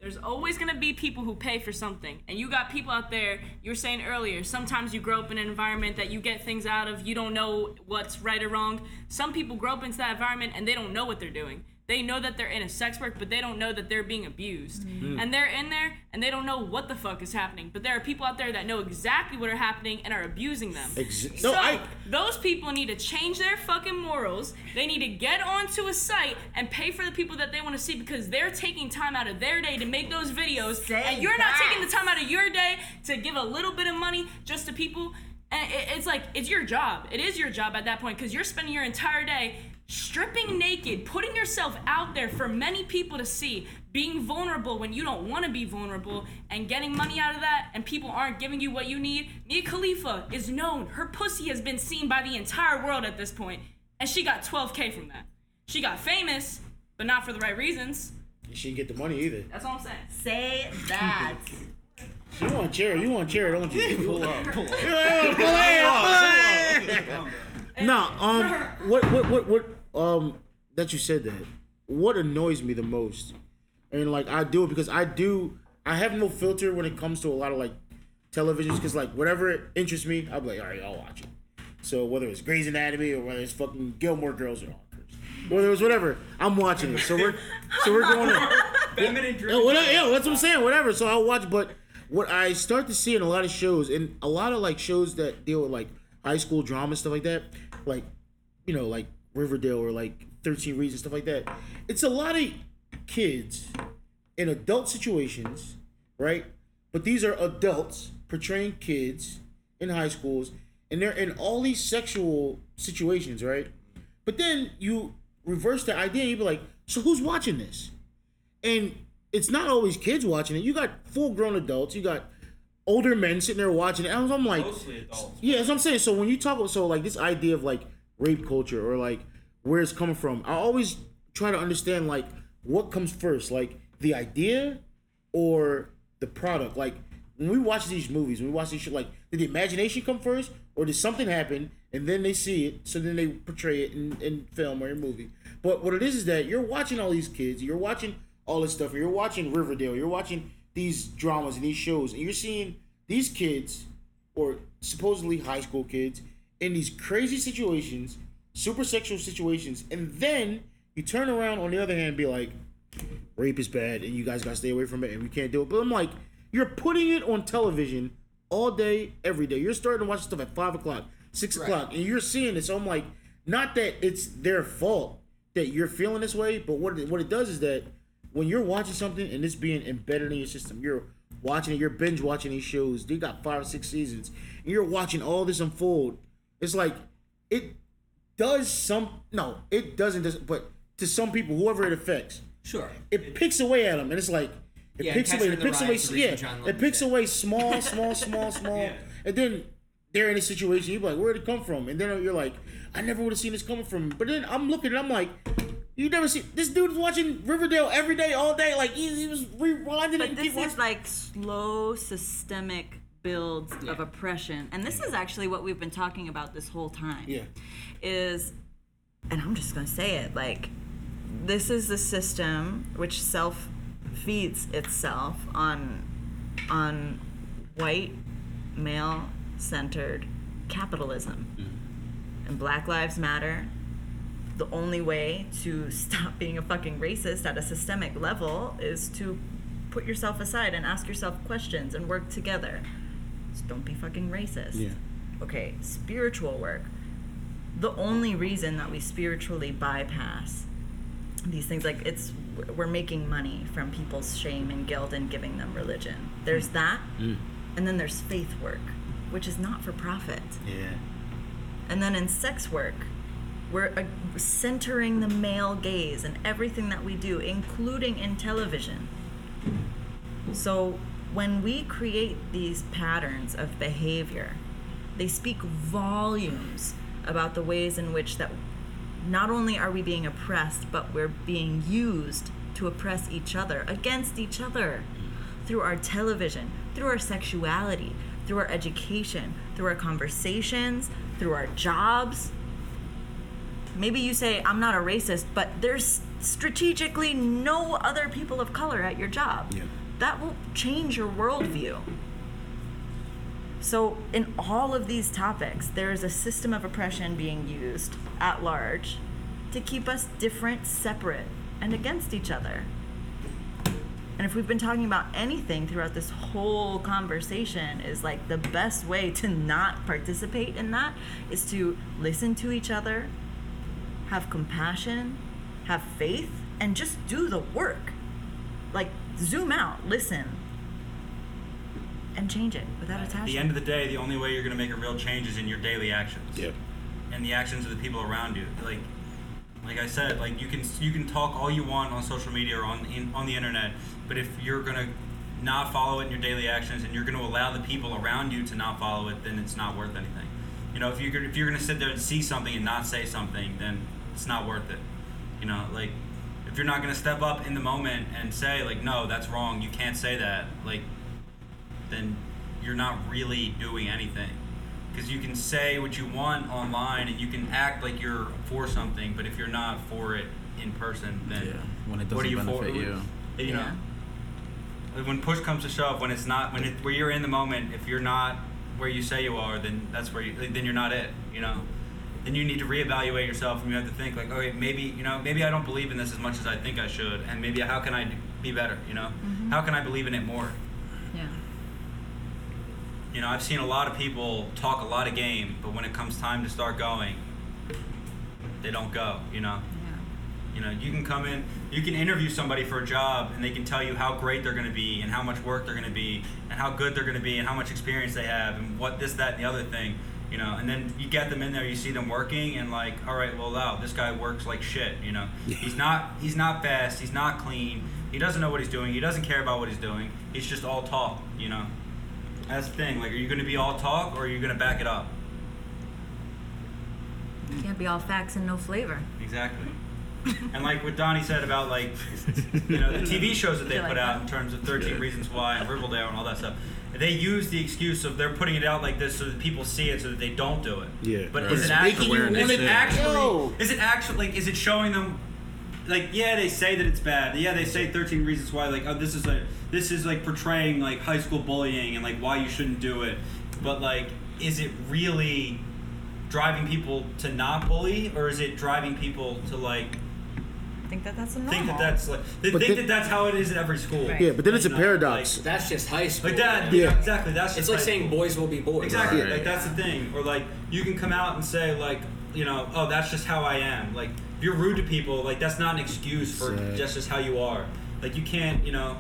There's always gonna be people who pay for something, and you got people out there. You were saying earlier, sometimes you grow up in an environment that you get things out of. You don't know what's right or wrong. Some people grow up into that environment and they don't know what they're doing. They know that they're in a sex work, but they don't know that they're being abused. Mm-hmm. And they're in there and they don't know what the fuck is happening. But there are people out there that know exactly what are happening and are abusing them. Ex- So no, I. those people need to change their fucking morals. They need to get onto a site and pay for the people that they want to see because they're taking time out of their day to make those videos, Say and you're not taking the time out of your day to give a little bit of money just to people. And it's like it's your job. It is your job at that point because you're spending your entire day stripping naked, putting yourself out there for many people to see, being vulnerable when you don't want to be vulnerable, and getting money out of that, and people aren't giving you what you need. Mia Khalifa is known. Her pussy has been seen by the entire world at this point, and she got 12k from that. She got famous, but not for the right reasons. She didn't get the money either. That's all I'm saying. Say that. <laughs> You want chair? You want chair? Don't you? pull up pull up <laughs> Pull up, pull up. No, um, <laughs> what, what, what, what, um, that you said that. What annoys me the most, and like I do it because I do, I have no filter when it comes to a lot of like televisions, because like whatever interests me, I'll be like, all right, I'll watch it. So whether it's Grey's Anatomy or whether it's fucking Gilmore Girls or whether it's whatever, I'm watching it. So we're, so we're going <laughs> to. Feminine Yeah, whatever, yeah, that's what I'm saying. Whatever. So I'll watch, but what I start to see in a lot of shows, and a lot of like shows that deal with like high school drama stuff like that, like you know, like Riverdale or like Thirteen Reasons stuff like that. It's a lot of kids in adult situations, right? But these are adults portraying kids in high schools, and they're in all these sexual situations, right? But then you reverse the idea, and you be like, so who's watching this? And it's not always kids watching it. You got full grown adults. You got older men sitting there watching it. And I'm like, yeah, that's what I'm saying. So when you talk about so like this idea of like rape culture or like where it's coming from, I always try to understand like what comes first, like the idea or the product. Like when we watch these movies, when we watch these shit, like did the imagination come first or did something happen and then they see it, so then they portray it in, in film or in movie. But what it is is that you're watching all these kids, you're watching all this stuff, you're watching Riverdale, you're watching these dramas and these shows, and you're seeing these kids or supposedly high school kids in these crazy situations, super sexual situations, and then you turn around on the other hand and be like, rape is bad and you guys gotta stay away from it and we can't do it. But I'm like, you're putting it on television all day, every day. You're starting to watch stuff at five o'clock, six Right. o'clock, and you're seeing it. So I'm like, not that it's their fault that you're feeling this way, but what it, what it does is that when you're watching something and it's being embedded in your system, you're watching it, you're binge watching these shows. They got five or six seasons, and you're watching all this unfold. It's like it does some no, it doesn't. does but to some people, whoever it affects, Sure. it picks away at them, and it's like it Yeah, picks away, it picks away, is the reason yeah, it picks away small, <laughs> small, small, small, Yeah. and then they're in a situation. You're like, where'd it come from? And then you're like, I never would have seen this coming from. But then I'm looking, and I'm like, you never see this dude was watching Riverdale every day, all day. Like he, he was rewinding it. But and this is like slow systemic builds of oppression. And this is actually what we've been talking about this whole time. Yeah. Is and I'm just to say it like this is the system which self feeds itself on on white male centered capitalism. Mm-hmm. And Black Lives Matter the only way to stop <laughs> being a fucking racist at a systemic level is to put yourself aside and ask yourself questions and work together. Just don't be fucking racist. Yeah. Okay, spiritual work. The only reason that we spiritually bypass these things like it's we're making money from people's shame and guilt and giving them religion. There's mm. that. Mm. And then there's faith work, which is not for profit. yeah. And then in sex work, we're uh, centering the male gaze in everything that we do, including in television. So when we create these patterns of behavior, they speak volumes about the ways in which that not only are we being oppressed, but we're being used to oppress each other against each other through our television, through our sexuality, through our education, through our conversations, through our jobs. Maybe you say, I'm not a racist, but there's strategically no other people of color at your job. Yeah. That will change your worldview. So, in all of these topics, there is a system of oppression being used at large to keep us different, separate, and against each other. And if we've been talking about anything throughout this whole conversation, is like the best way to not participate in that is to listen to each other, have compassion, have faith, and just do the work. Like, zoom out, listen, and change it without At attachment. the end of the day, the only way you're going to make a real change is in your daily actions. Yeah. And the actions of the people around you. Like, like I said, like you can you can talk all you want on social media or on in, on the internet, but if you're gonna not follow it in your daily actions and you're gonna allow the people around you to not follow it, then it's not worth anything. You know, if you're if you're gonna sit there and see something and not say something, then it's not worth it. You know, like if you're not gonna step up in the moment and say like, no, that's wrong, you can't say that, like, then you're not really doing anything. Because you can say what you want online and you can act like you're for something, but if you're not for it in person, then Yeah, when it what are doesn't you for? you. You know, Yeah. when push comes to shove, when it's not, when it, where you're in the moment, if you're not where you say you are, then that's where you, then you're not it. You know, then you need to reevaluate yourself and you have to think like, okay, maybe you know, maybe I don't believe in this as much as I think I should, and maybe how can I be better? You know, mm-hmm. how can I believe in it more? yeah. You know, I've seen a lot of people talk a lot of game, but when it comes time to start going, they don't go. You know, Yeah. You know, you can come in, you can interview somebody for a job, and they can tell you how great they're going to be, and how much work they're going to be, and how good they're going to be, and how much experience they have, and what this, that, and the other thing. You know, and then you get them in there, you see them working, and like, all right, well, wow, this guy works like shit. You know, he's not, he's not fast, he's not clean, he doesn't know what he's doing, he doesn't care about what he's doing. He's just all talk. You know, that's the thing. Like, are you going to be all talk, or are you going to back it up? Can't be all facts and no flavor. Exactly. <laughs> and like what Donnie said about like you know the TV shows that they <laughs> put out in terms of 13 Reasons Why and Riverdale and all that stuff. They use the excuse of they're putting it out like this so that people see it so that they don't do it. Yeah. But Right. is It's it actually is it actually Yo. is it actually like is it showing them like yeah they say that it's bad yeah they say 13 reasons why like oh this is like this is like portraying like high school bullying and like why you shouldn't do it but like is it really driving people to not bully or is it driving people to like I think that that's a normal. think that that's like they But think then- that that's how it is in every school Right. Yeah, but then it's a You know, paradox. That's just high school. like, like that man. yeah. Yeah. exactly that's It's just like high saying school. boys will be boys. exactly Right. like that's the thing or like you can come out and say like you know oh that's just how i am like if you're rude to people like that's not an excuse for Right. just just how you are like you can't you know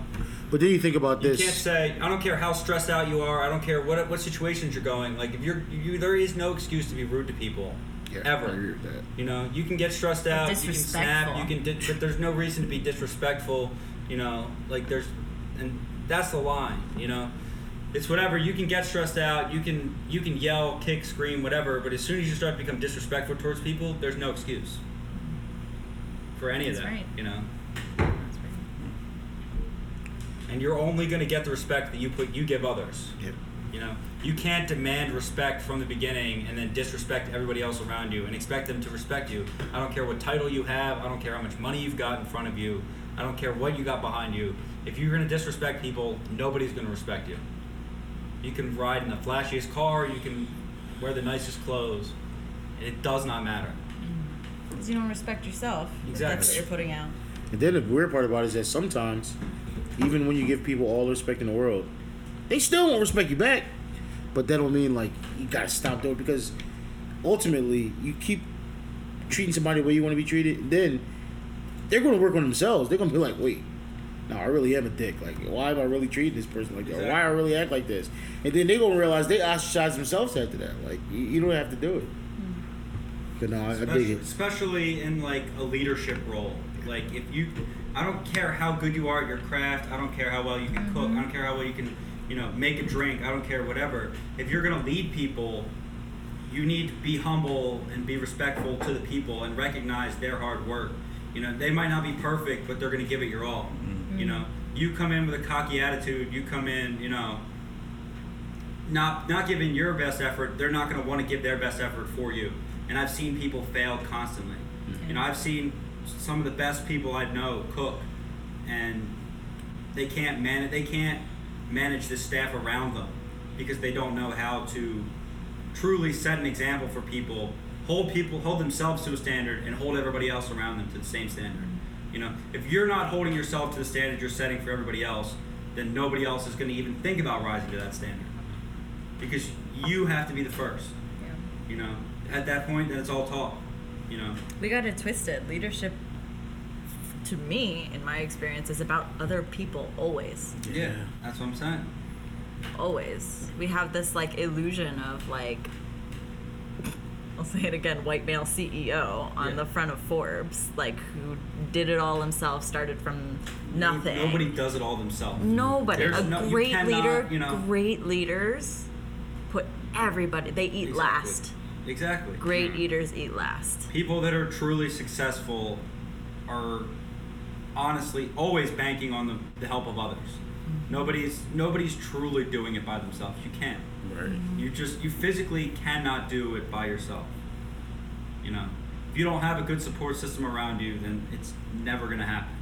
But then you think about this. you this. can't say i don't care how stressed out you are i don't care what what situations you're going like if you're you there is no excuse to be rude to people Yeah, ever I agree with that. you know, you can get stressed out, you can snap, you can, di- but there's no reason to be disrespectful. You know, like there's, and that's the line. You know, it's whatever. You can get stressed out, you can you can yell, kick, scream, whatever. But as soon as you start to become disrespectful towards people, there's no excuse for any That's of that. right. You know, right. and you're only going to get the respect that you put you give others. Yep. You know, you can't demand respect from the beginning and then disrespect everybody else around you and expect them to respect you. I don't care what title you have. I don't care how much money you've got in front of you. I don't care what you got behind you. If you're going to disrespect people, nobody's going to respect you. You can ride in the flashiest car. You can wear the nicest clothes. It does not matter. Because you don't respect yourself. if That's what you're putting out. And then the weird part about it is that sometimes, even when you give people all the respect in the world, they still won't respect you back. But that don't mean like you gotta stop doing it because ultimately you keep treating somebody the way you want to be treated. Then they're going to work on themselves. They're going to be like, wait, no, I really am a dick. Like, why am I really treating this person like that? Why I really act like this? And then they're going to realize they ostracize themselves after that. Like, you, you don't have to do it. Mm. But no, I, I dig it. especially in like a leadership role. Like if you, I don't care how good you are at your craft. I don't care how well you can cook. I don't care how well you can, you know, make a drink. I don't care whatever. If you're gonna lead people, you need to be humble and be respectful to the people and recognize their hard work. You know, they might not be perfect, but they're gonna give it your all. Mm-hmm. You know, you come in with a cocky attitude. You come in, you know, not not giving your best effort, they're not going to want to give their best effort for you. And I've seen people fail constantly. Mm-hmm. You know, I've seen some of the best people I know cook, and they can't manage. They can't manage the staff around them because they don't know how to truly set an example for people, hold people, hold themselves to a standard, and hold everybody else around them to the same standard. You know, if you're not holding yourself to the standard you're setting for everybody else, then nobody else is going to even think about rising to that standard because you have to be the first. You know, at that point, then it's all talk. You know, We got it twisted. Leadership, to me, in my experience, is about other people always. yeah, that's what I'm saying. Always. We have this like illusion of like, I'll say it again, white male CEO on Yeah. the front of Forbes, like who did it all himself, started from nothing. Nobody does it all themselves. Nobody. There's a no- you great cannot, leader, you know- great leaders put everybody, they eat Exactly. last. Exactly. Great eaters eat last. People that are truly successful are honestly always banking on the, the help of others. Nobody's nobody's truly doing it by themselves. You can't. Right. You just you physically cannot do it by yourself. You know, if you don't have a good support system around you, then it's never gonna happen.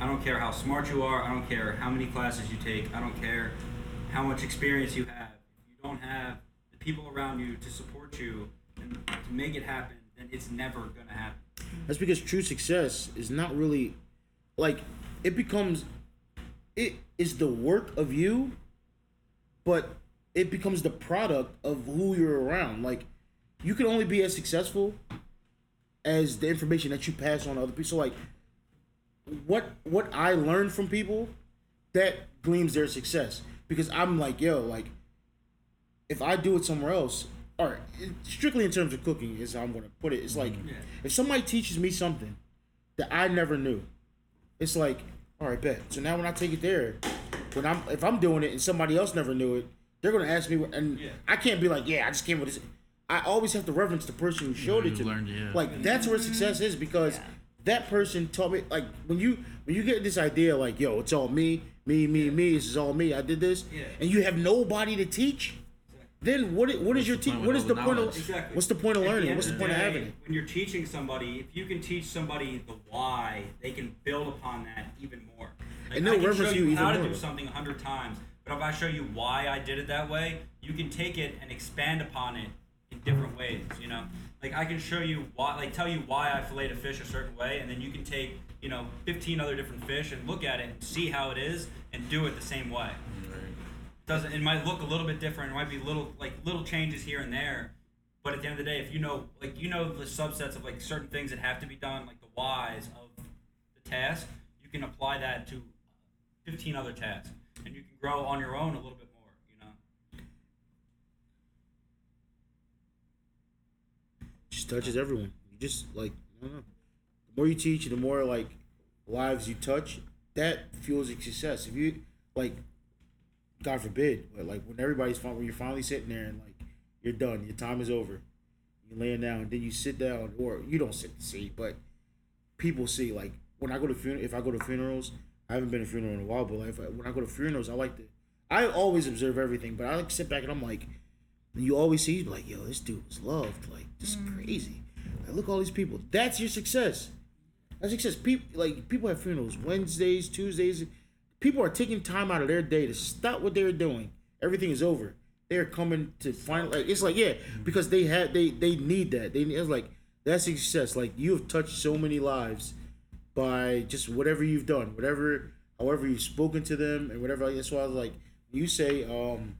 I don't care how smart you are. I don't care how many classes you take. I don't care how much experience you have. If you don't have the people around you to support you and to make it happen, then it's never gonna happen. That's because true success is not really like it becomes it is the work of you, but it becomes the product of who you're around. Like you can only be as successful as the information that you pass on to other people. So like, what what I learned from people, that gleams their success because I'm like, yo, like, if I do it somewhere else, or strictly in terms of cooking is how I'm gonna put it. It's like if somebody teaches me something that I never knew, it's like, all right, bet. So now when I take it there, when I'm if I'm doing it and somebody else never knew it, they're gonna ask me, what- and I can't be like, yeah, I just came with this. I always have to reverence the person who showed who it to learned, me. yeah. Like that's where success is because that person taught me. Like when you when you get this idea, like, yo, it's all me, me, me, me. This is all me. I did this, Yeah. and you have nobody to teach. Then what? What is your the te- What is the the point of? Exactly. What's the point of the learning? end What's the of point of having it? When you're teaching somebody, if you can teach somebody the why, they can build upon that even more. Like, And I can show you how to more. do something a hundred times, but if I show you why I did it that way, you can take it and expand upon it in different ways. You know, like I can show you why, like tell you why I filleted a fish a certain way, and then you can take you know 15 other different fish and look at it and see how it is and do it the same way doesn't it might look a little bit different it might be little like little changes here and there but at the end of the day if you know like you know the subsets of like certain things that have to be done like the whys of the task you can apply that to 15 other tasks and you can grow on your own a little bit more you know just touches everyone. You just like I don't know. The more you teach, the more like lives you touch, that fuels your success. If you like, God forbid, but like when everybody's when you're finally sitting there and like you're done, your time is over, you're laying down, and then you sit down, or you don't sit to see, but people see. Like when I go to funeral, if I go to funerals, I haven't been to a funeral in a while, but like if I, when I go to funerals, I like to. I always observe everything, but I like to sit back and I'm like, and you always see like, yo, this dude was loved. Like, this is mm. crazy. Like, look at all these people. That's your success. That's success. People like people have funerals Wednesdays, Tuesdays. People are taking time out of their day to stop what they're doing. Everything is over. They're coming to find like it's like yeah because they had they they need that. They it's like that's success. Like you have touched so many lives by just whatever you've done, whatever however you've spoken to them and whatever. That's why I was like you say um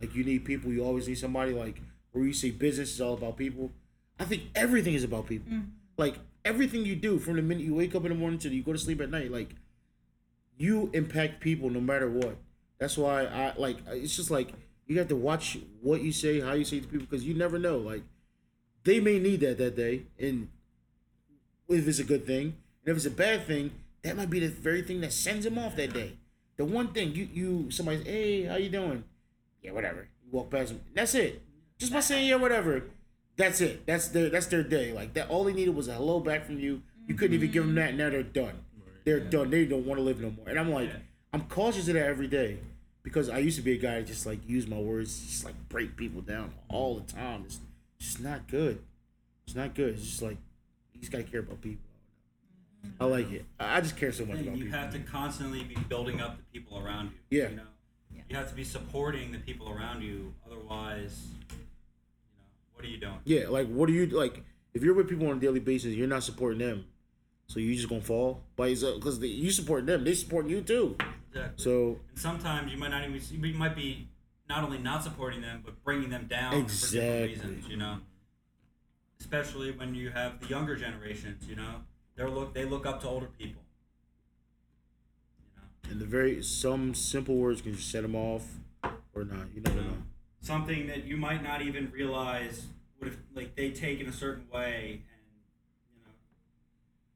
like you need people. You always need somebody like where you say business is all about people. I think everything is about people. Like everything you do from the minute you wake up in the morning till you go to sleep at night, like you impact people no matter what. That's why I like. It's just like you have to watch what you say, how you say to people, because you never know. Like they may need that that day, and if it's a good thing, and if it's a bad thing, that might be the very thing that sends them off that day. The one thing you you somebody, hey, how you doing? Yeah, whatever. You walk past them. That's it. Just by saying yeah, whatever. That's it. That's their that's their day. Like that. All they needed was a hello back from you. You couldn't even give mm-hmm. them that. Now they're done. They're done. They don't want to live no more. And I'm like, I'm cautious of that every day because I used to be a guy that just like use my words, just like break people down all the time. It's just not good. It's not good. It's just like you just gotta care about people. I mm-hmm. like it. I I just care so much about you people. You have to constantly be building up the people around you Yeah. you know you have to be supporting the people around you otherwise you know what are you doing Yeah, like what are you like? If you're with people on a daily basis, you're not supporting them, so you just gonna fall by because you support them, they support you too. exactly So And sometimes you might not even you might be not only not supporting them but bringing them down for Exactly. different reasons. You know, especially when you have the younger generations. You know, they look they look up to older people. You know, and the very some simple words can just set them off or not. You never know. something that you might not even realize would have like they take in a certain way, you know,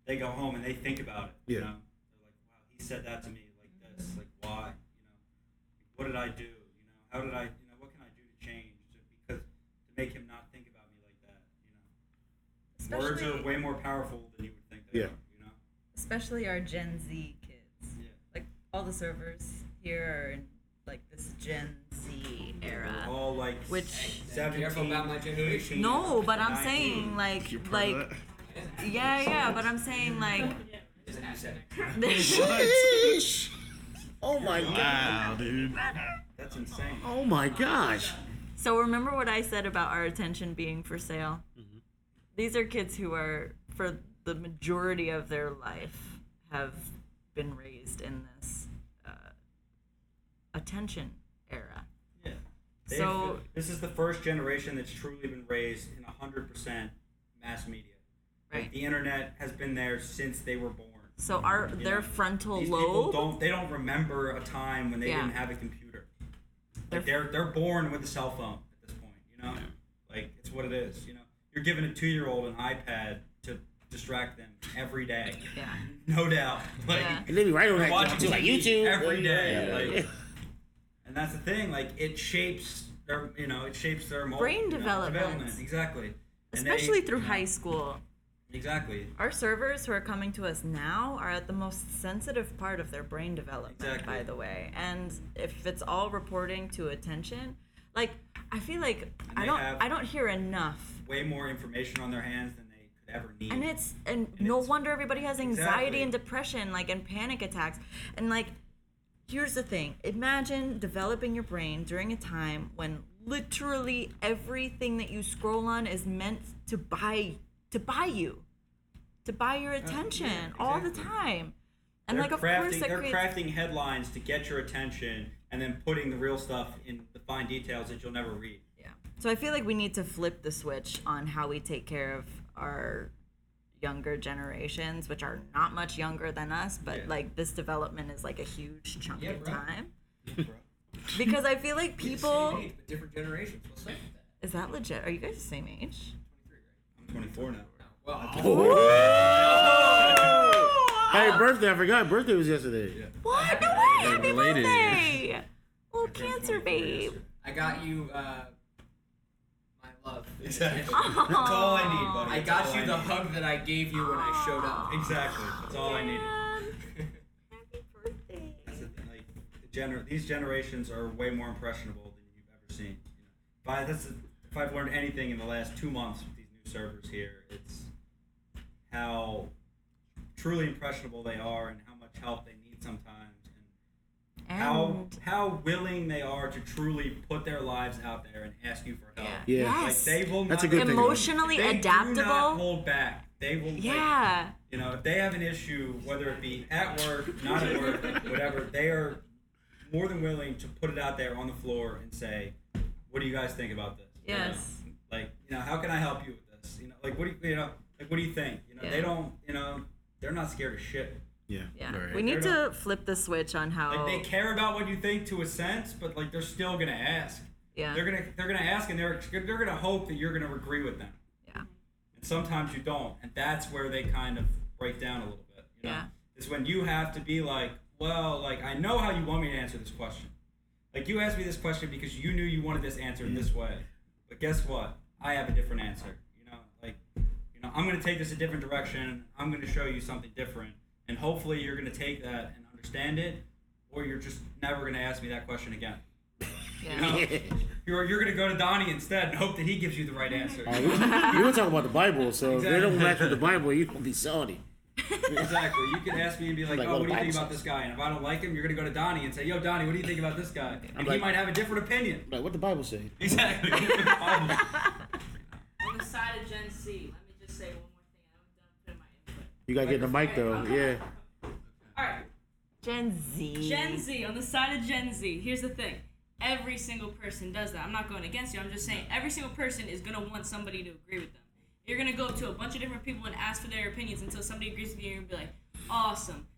they go home and they think about it. You Yeah. know, they're like, wow, he said that to me like this. Like why? You know, what did I do? You know, how did I? You know, what can I do to change to because to make him not think about me like that? You know, words are way more powerful than you would think they Yeah. are. You know. especially our Gen Z kids. Yeah. Like all the servers here are in like this Gen Z era. All like Which- seventeen. Careful about my generation. No, but I'm 19. saying like like that? Yeah yeah, but I'm saying like Just an asset. Sheesh. Oh my god. Wow, dude. That's insane. Oh my gosh. So remember what I said about our attention being for sale? Mm-hmm. These are kids who are, for the majority of their life, have been raised in this uh, attention era. Yeah. They've- So- this is the first generation that's truly been raised in hundred percent mass media. Right. the internet has been there since they were born. So our You their know, frontal These people lobe. don't they don't remember a time when they Yeah. didn't have a computer. They're- Like they're they're born with a cell phone at this point, you know? Like it's what it is, you know. You're giving a two year old an iPad to distract them every day. Yeah. <laughs> No doubt. Like Yeah. And they be right on they're that watching too, like YouTube every day. Yeah. Like, and that's the thing, like it shapes their you know, it shapes their mo- Brain you know, development. Exactly. And they- Especially through you know, high school. Exactly. Our servers who are coming to us now are at the most sensitive part of their brain development, Exactly. by the way. And if it's all reporting to attention, like I feel like I don't I don't hear enough. Way more information on their hands than they could ever need. And it's and, And no it's- wonder everybody has anxiety Exactly. and depression, like and panic attacks. And like here's the thing. Imagine developing your brain during a time when literally everything that you scroll on is meant to buy to buy you. To buy your attention all the Uh, time. And they're like of crafting, course they're creates crafting headlines to get your attention and then putting the real stuff in the fine details that you'll never read. Yeah. So I feel like we need to flip the switch on how we take care of our younger generations, which are not much younger than us, but Yeah. like this development is like a huge chunk Yeah, of bro. time. <laughs> Because I feel like people Same age, but different generations. What's up with that? is that legit? Are you guys the same age? I'm 24 now. Well, Hey, birthday! I forgot. Birthday was yesterday. What? No way! Happy related. birthday! Little cancer babe. I got you uh, my love. Exactly. <laughs> That's all I need, buddy. I That's got all you I the need. hug that I gave you when I showed up. Exactly. That's all I needed. Man. <laughs> Happy birthday. That's the thing, like the gener- these generations are way more impressionable than you've ever seen. You know, if I, that's the- if I've learned anything in the last two months with these new servers here, it's how truly impressionable they are and how much help they need sometimes, and how And how willing they are to truly put their lives out there and ask you for help. Yeah. Yeah. Yes. Like they will That's a not good thing. emotionally they Do not adaptable. hold back. They will. like, Yeah. you know, if they have an issue, whether it be at work, not at work, <laughs> whatever, they are more than willing to put it out there on the floor and say, "What do you guys think about this?" You know, Yes. like, you know, how can I help you with this? You know, like, what do you, you know, like, what do you think? You know, Yeah. they don't, you know, they're not scared of shit. Yeah. Yeah. Right. We need They're to flip the switch on how Like, they care about what you think to a sense, but like, they're still gonna ask. Yeah. They're gonna, they're gonna ask, and they're, they're gonna hope that you're gonna agree with them. Yeah. and sometimes you don't and that's where they kind of break down a little bit you know Yeah. is when you have to be like well like i know how you want me to answer this question like you asked me this question because you knew you wanted this answered this way but guess what i have a different answer you know like you know i'm going to take this a different direction i'm going to show you something different and hopefully you're going to take that and understand it or you're just never going to ask me that question again You know, <laughs> you're, you're going to go to donnie instead and hope that he gives you the right answer Uh, we, we were talking about the Bible, so if they don't Exactly. match with the Bible, you're gonna be salty. Exactly. You can ask me and be like, Like, "Oh, what what do you think Bible about this guy?" And if I don't like him, you're gonna go to Donnie and say, "Yo, Donnie, what do you think about this guy?" And he like- might have a different opinion. Like what the Bible say? Exactly. <laughs> On the side of Gen Z, You gotta get in the mic though. Yeah. All right, Gen Z. Gen Z, on the side of Gen Z, here's the thing. Every single person does that. I'm not going against you. I'm just saying every single person is going to want somebody to agree with them. You're going to go to a bunch of different people and ask for their opinions until somebody agrees with you and be like, awesome.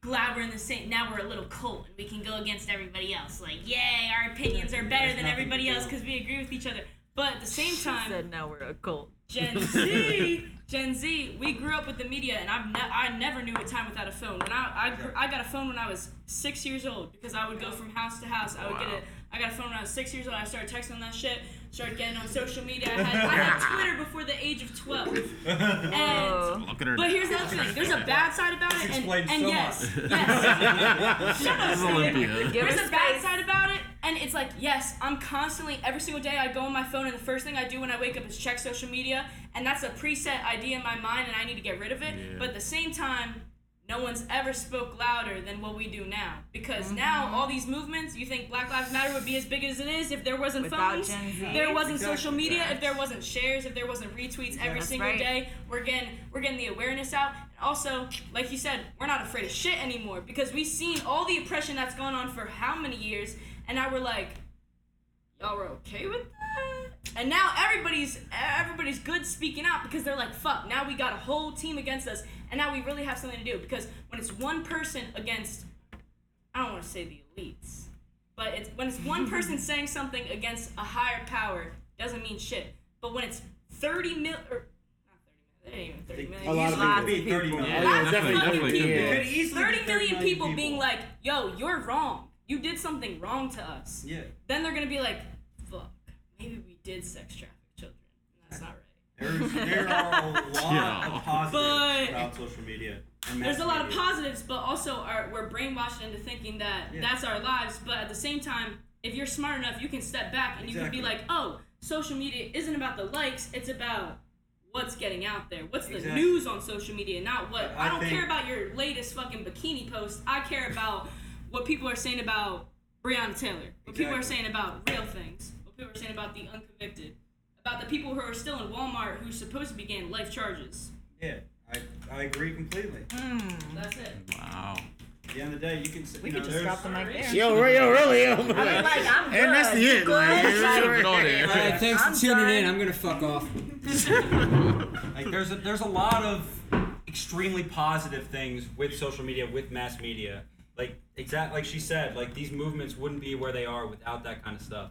Glad we're in the same. Now we're a little cult and we can go against everybody else. Like, yay, our opinions are better than everybody else because we agree with each other. But at the same She time, said now we're a cult. Gen <laughs> Z, Gen Z, we grew up with the media, and I've ne- I never knew a time without a phone. When I I, I got a phone when I was six years old because I would go from house to house. I would get it. I got a phone when I was six years old. I started texting on that shit. Started getting on social media. I had, I had <laughs> Twitter before the age of twelve. <laughs> And Look at her. but here's the other thing. There's a bad side about it, and, explains and so yes, yes. Shut up, This is Steven. Olympia. Give There's a bad space. side about it, and it's like, yes, I'm constantly, every single day, I go on my phone, and the first thing I do when I wake up is check social media, and that's a preset idea in my mind, and I need to get rid of it. Yeah. But at the same time, no one's ever spoke louder than what we do now. Because Mm-hmm. now, all these movements, you think Black Lives Matter would be as big as it is if there wasn't Without phones, Gen Z. there wasn't Exactly. social media, if there wasn't shares, if there wasn't retweets every single right. day. We're getting, we're getting the awareness out. And also, like you said, we're not afraid of shit anymore because we've seen all the oppression that's gone on for how many years, and now we're like, y'all were okay with that? And now everybody's everybody's good speaking out because they're like, fuck, now we got a whole team against us, and now we really have something to do. Because when it's one person against, I don't want to say the elites, but it's when it's one <laughs> person saying something against a higher power, doesn't mean shit. But when it's 30 mil or not 30 million, it ain't even 30 million. A lot of Lots people. of Be 30 people. million. Oh, yeah, definitely, definitely, people. yeah. Could easily 30 be million people people. being like, yo, you're wrong. You did something wrong to us. Yeah. Then they're gonna be like, fuck, maybe we did sex traffic children. That's not right. There's, <laughs> there are a lot Yeah. of positives But- about social media. There's a lot of positives, but also our, we're brainwashed into thinking that Yeah. that's our lives. But at the same time, if you're smart enough, you can step back and you can be like, oh, social media isn't about the likes, it's about what's getting out there. What's the Exactly. news on social media, not what. I, I don't think- care about your latest fucking bikini post. I care about what people are saying about Breonna Taylor. What people are saying about real things. What people are saying about the unconvicted. About the people who are still in Walmart who's supposed to be getting life charges. Yeah, I, I agree completely. Hmm, that's it. Wow. At the end of the day, you can. We you could know, just there's- drop the mic there. Yo, right, yo, really, yo. I mean, like, I'm and that's the end. Like, good? Like, Should've gone. All right, thanks I'm for tuning done. in. I'm gonna fuck off. <laughs> Like there's a, there's a lot of extremely positive things with social media, with mass media. Like exact like she said, like these movements wouldn't be where they are without that kind of stuff.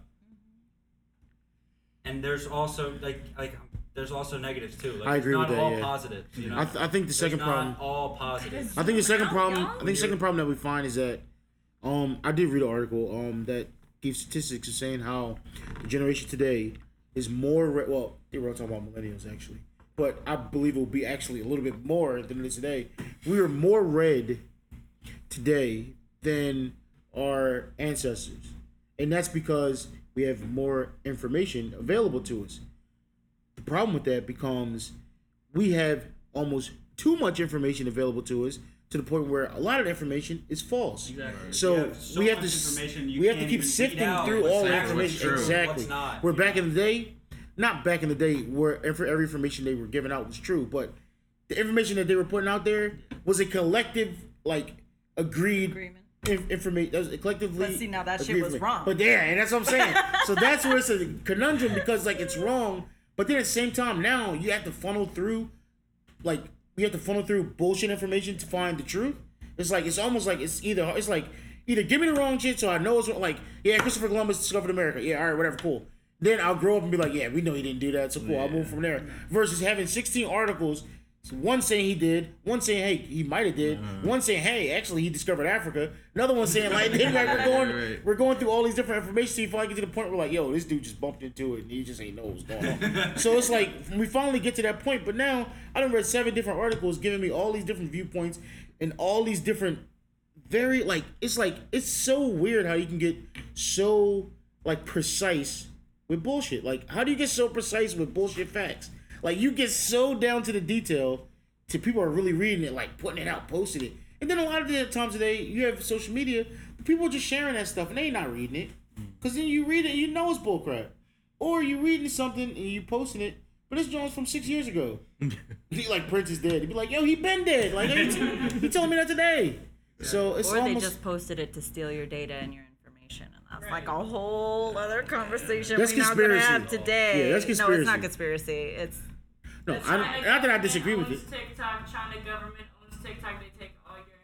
And there's also like like there's also negatives too. Like I agree it's not with that, all yeah. positives. You know, I, th- I think the It's second not problem. all positive. I think the second problem. I think the second problem that we find is that, um, I did read an article um that gave statistics of saying how the generation today is more re- well they were talking about millennials actually, but I believe it will be actually a little bit more than it is today. We are more read today than our ancestors, and that's because we have more information available to us. The problem with that becomes we have almost too much information available to us to the point where a lot of the information is false. Exactly. So, have so we have to s- information, you we have to keep sifting through all the information. true, Exactly. What's not. Where you back know? in the day, not back in the day where every, every information they were giving out was true, but the information that they were putting out there was a collective like agreed Agreement. Information. That was collectively. But see, now that shit was wrong. But yeah, and that's what I'm saying. <laughs> so that's where it's a conundrum because like it's wrong, but then at the same time now you have to funnel through, like you have to funnel through bullshit information to find the truth. It's like it's almost like it's either it's like either give me the wrong shit so I know it's like yeah Christopher Columbus discovered America yeah all right whatever cool. Then I'll grow up and be like yeah we know he didn't do that so cool I'll move from there. Versus having 16 articles. One saying he did, one saying hey he might have did, mm-hmm. one saying hey actually he discovered Africa, another one saying like, <laughs> like we're going Right. we're going through all these different information so you finally get to the point where like yo this dude just bumped into it and he just ain't know what's going on. <laughs> so it's like we finally get to that point, but now I done read seven different articles giving me all these different viewpoints and all these different very like it's like it's so weird how you can get so like precise with bullshit. Like how do you get so precise with bullshit facts? Like you get so down to the detail to people are really reading it, like putting it out, posting it. And then a lot of the times today you have social media, people are just sharing that stuff and they not reading it. Mm. Cause then you read it and you know it's bullcrap. Or you reading something and you posting it, but it's Jones from six years ago. <laughs> he like Prince is dead. He'd be like, yo, he been dead. Like he, t- he told me that today. <laughs> So it's Or they just posted it to steal your data and your information, and that's like a whole other conversation That's we're not gonna conspiracy. have today. Yeah, that's conspiracy. No, it's not conspiracy. It's no. I, don't- not that I disagree with it. owns TikTok. China government owns TikTok. They take all your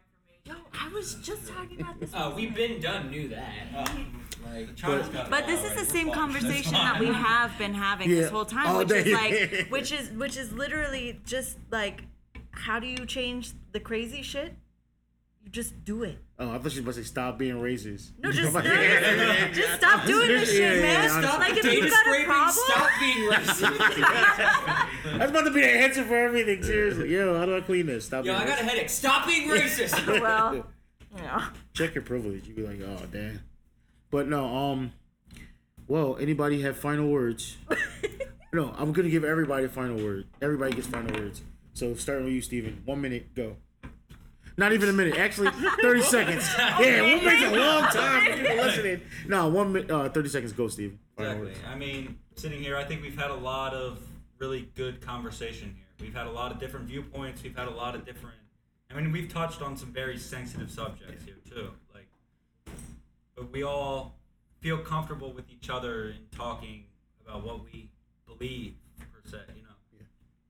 information. yo. I was just talking about this. Oh, <laughs> we've been done. Knew that. Um, like, China's got But this is right. the We're same conversation that we have been having Yeah, this whole time, all which is like, <laughs> which is which is literally just like, how do you change the crazy shit? You just do it. Oh, I thought she was about to say stop being racist. No, <laughs> just, Like, just stop <laughs> doing this shit, yeah, man. yeah, honestly. like if you got a problem, stop being racist. <laughs> That's about to be the answer for everything. Seriously, yo, how do I clean this? Stop. Yo, being I got a racist. headache. Stop being racist. well, yeah. check your privilege. You be like, oh damn. But no, um, well, anybody have final words? no, I'm gonna give everybody a final word. Everybody gets final words. So starting with you, Steven. One minute, go. Not even a minute. Actually, thirty <laughs> seconds. Yeah, we'll make a long time for people <laughs> listening. No, one minute, uh, thirty seconds. Go, Steve. Exactly. I mean, sitting here, I think we've had a lot of really good conversation here. We've had a lot of different viewpoints. We've had a lot of different. I mean, we've touched on some very sensitive subjects here too. Like, but we all feel comfortable with each other in talking about what we believe per se. You know,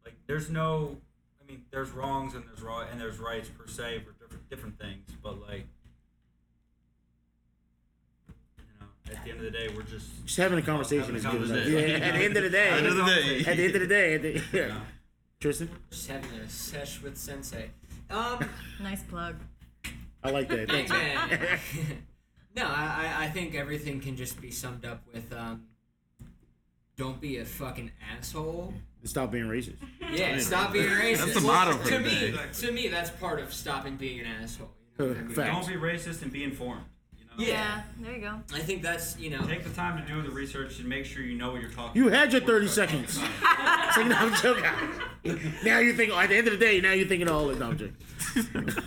like there's no, I mean, there's wrongs and there's right and there's rights per se for different different things, but like. You know, at the end of the day, we're just Just having a conversation is Having a good enough. conversation. Yeah, at the end of the day. at the End of the day. At the end of the day. The, yeah. know. Tristan, Just having a sesh with Sensei. Um, <laughs> Nice plug. I like that. Thanks. man. <laughs> <laughs> no, I, I- I think everything can just be summed up with um, don't be a fucking asshole. Stop being racist. Yeah, stop being racist. That's the Well, motto for to the me, day. to me, that's part of stopping being an asshole. You know what I mean? Fact. don't be racist and be informed. You know. Yeah. there you go. I think that's you know. Take the time to do the research and make sure you know what you're talking. You had your 30 Before you seconds. start <laughs> It's like, no, I'm joking. now you think, at the end of the day, now you're thinking all this. No, I'm joking.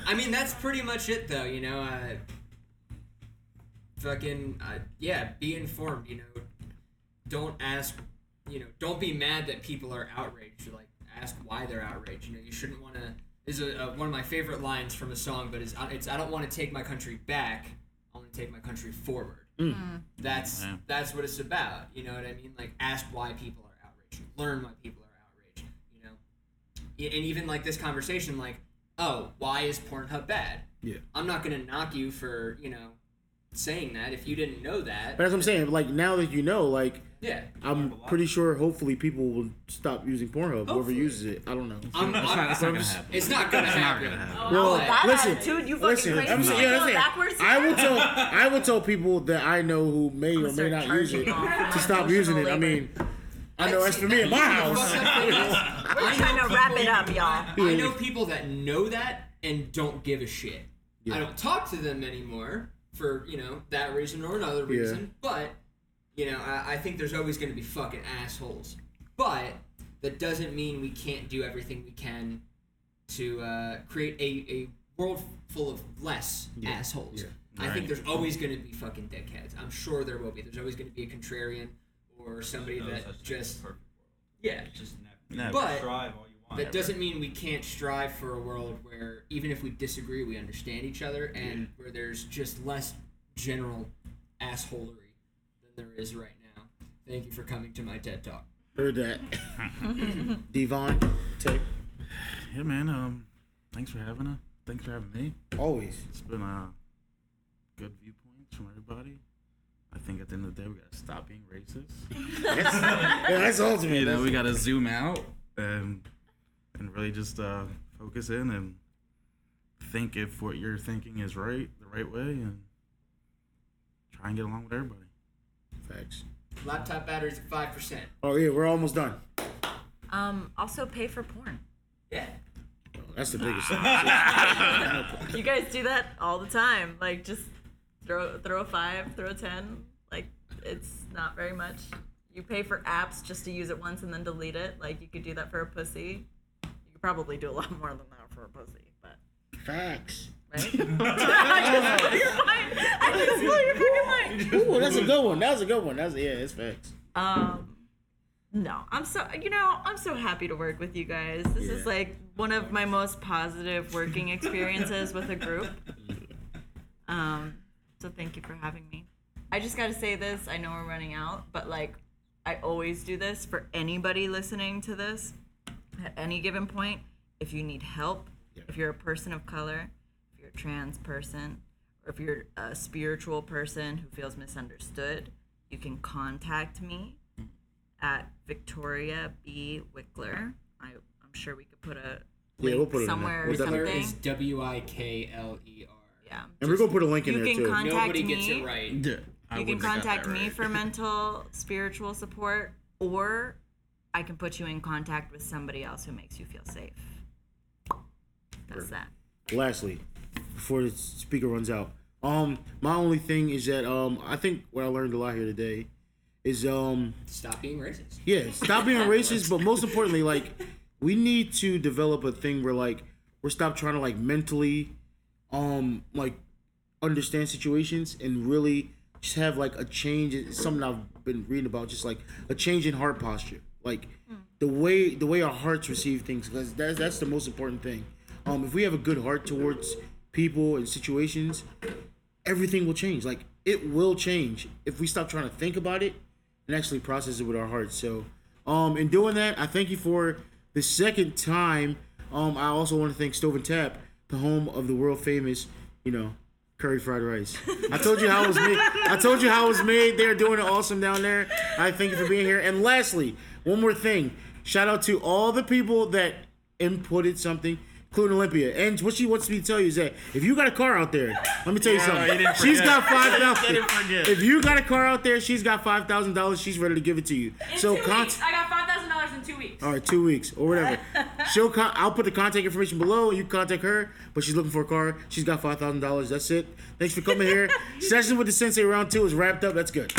I mean, that's pretty much it, though. You know, uh, fucking uh, yeah, be informed. You know, don't ask. You know, don't be mad that people are outraged. Like, ask why they're outraged. You know, you shouldn't want to. Is a, uh, one of my favorite lines from a song, but it's it's I don't want to take my country back. I want to take my country forward. That's Yeah. that's what it's about. You know what I mean? Like, ask why people are outraged. Learn why people are outraged. You know, and even like this conversation, like, oh, why is Pornhub bad? Yeah. I'm not gonna knock you for you know saying that if you didn't know that. But that's what I'm saying. Like, now that you know, like, Yeah, I'm pretty sure hopefully people will stop using Pornhub. Whoever Hopefully. uses it. I don't know. I'm, I'm- not, that's not gonna happen. It's not gonna It's not happen. gonna happen. Well, Oh, that listen, attitude, you fucking listen. crazy. I'm You yeah, going I'm backwards? I will tell, I will tell <laughs> people that I know who may or may not use it charging off for to stop using it. I mean, I know I'd as for me in my <laughs> house. fucked up We're I trying <laughs> know to wrap it up, y'all. I know people that know that and don't give a shit. Yeah. I don't talk to them anymore for you know that reason or another Yeah. reason. But you know, I, I think there's always going to be fucking assholes. But that doesn't mean we can't do everything we can to uh, create a, a world full of less Yeah. assholes. Yeah. I think there's always going to be fucking dickheads. I'm sure there will be. There's always going to be a contrarian or somebody No that such thing as just yeah. Just never. Never. But strive all you want. that doesn't mean we can't strive for a world where even if we disagree, we understand each other, and where there's just less general assholery than there is right now. Thank you for coming to my TED talk. Heard that. <laughs> Devon, take Yeah, man. Um, thanks for having us. Thanks for having me. always. It's been a good viewpoints from everybody. I think at the end of the day, we gotta stop being racist. <laughs> That's, yeah, that's ultimate. you know, we gotta zoom out and and really just uh, focus in and think if what you're thinking is right, the right way, and try and get along with everybody. Facts. Laptop batteries at five percent. Oh yeah, we're almost done. Um, also pay for porn. Yeah. That's the biggest. <laughs> You guys do that all the time. Like just throw throw a five, throw a ten. Like it's not very much. You pay for apps just to use it once and then delete it. Like you could do that for a pussy. You could probably do a lot more than that for a pussy, but Facts. right? <laughs> I just blew your mind. I just blew your fucking mind. Ooh, that's a good one. <laughs> That was a good one. That's yeah, it's facts. Um, no, I'm so you know I'm so happy to work with you guys. This is like one of my most positive working experiences with a group. <laughs> Um, so thank you for having me. I just got to say this. I know we're running out, but like I always do this for anybody listening to this. At any given point, if you need help, if you're a person of color, if you're a trans person, or if you're a spiritual person who feels misunderstood, you can contact me at Victoria B. Wikler. I, I'm sure we could put a Yeah, we'll put it in there. somewhere or We'll definitely- Wikler something. is W I K L E R. yeah. And we're gonna put a link in you there can too. con- Contact Nobody gets me. it right. Yeah, I you can wouldn't have got contact that me right. for mental spiritual support or i can put you in contact with somebody else who makes you feel safe that's that Lastly, before the speaker runs out, um, my only thing is that um, I think what I learned a lot here today is um, Stop being racist. yeah, stop being <laughs> racist, but most importantly, like we need to develop a thing where like we're stop trying to like mentally, um, like understand situations and really just have like a change. It's something I've been reading about, just like a change in heart posture, like the way the way our hearts receive things, because that's that's the most important thing. Um, if we have a good heart towards people and situations, everything will change. Like it will change if we stop trying to think about it and actually process it with our hearts. So, um, in doing that, I thank you for the second time. Um, I also want to thank Stove and Tap, the home of the world famous, you know, curry fried rice. I told you how it was made. I told you how it was made. They're doing it awesome down there. I thank you for being here. And lastly, one more thing. Shout out to all the people that inputted something, including Olympia. And what she wants me to tell you is that if you got a car out there, let me tell you something. you didn't She's forget. got five <laughs> thousand. Didn't. If you got a car out there, she's got five thousand dollars. She's ready to give it to you. In so two con- weeks. I got five thousand dollars in two weeks. all right, two weeks or whatever. <laughs> She'll con- I'll put the contact information below. You contact her, but she's looking for a car. She's got five thousand dollars. That's it. Thanks for coming here. <laughs> Session with the Sensei round two is wrapped up. That's good.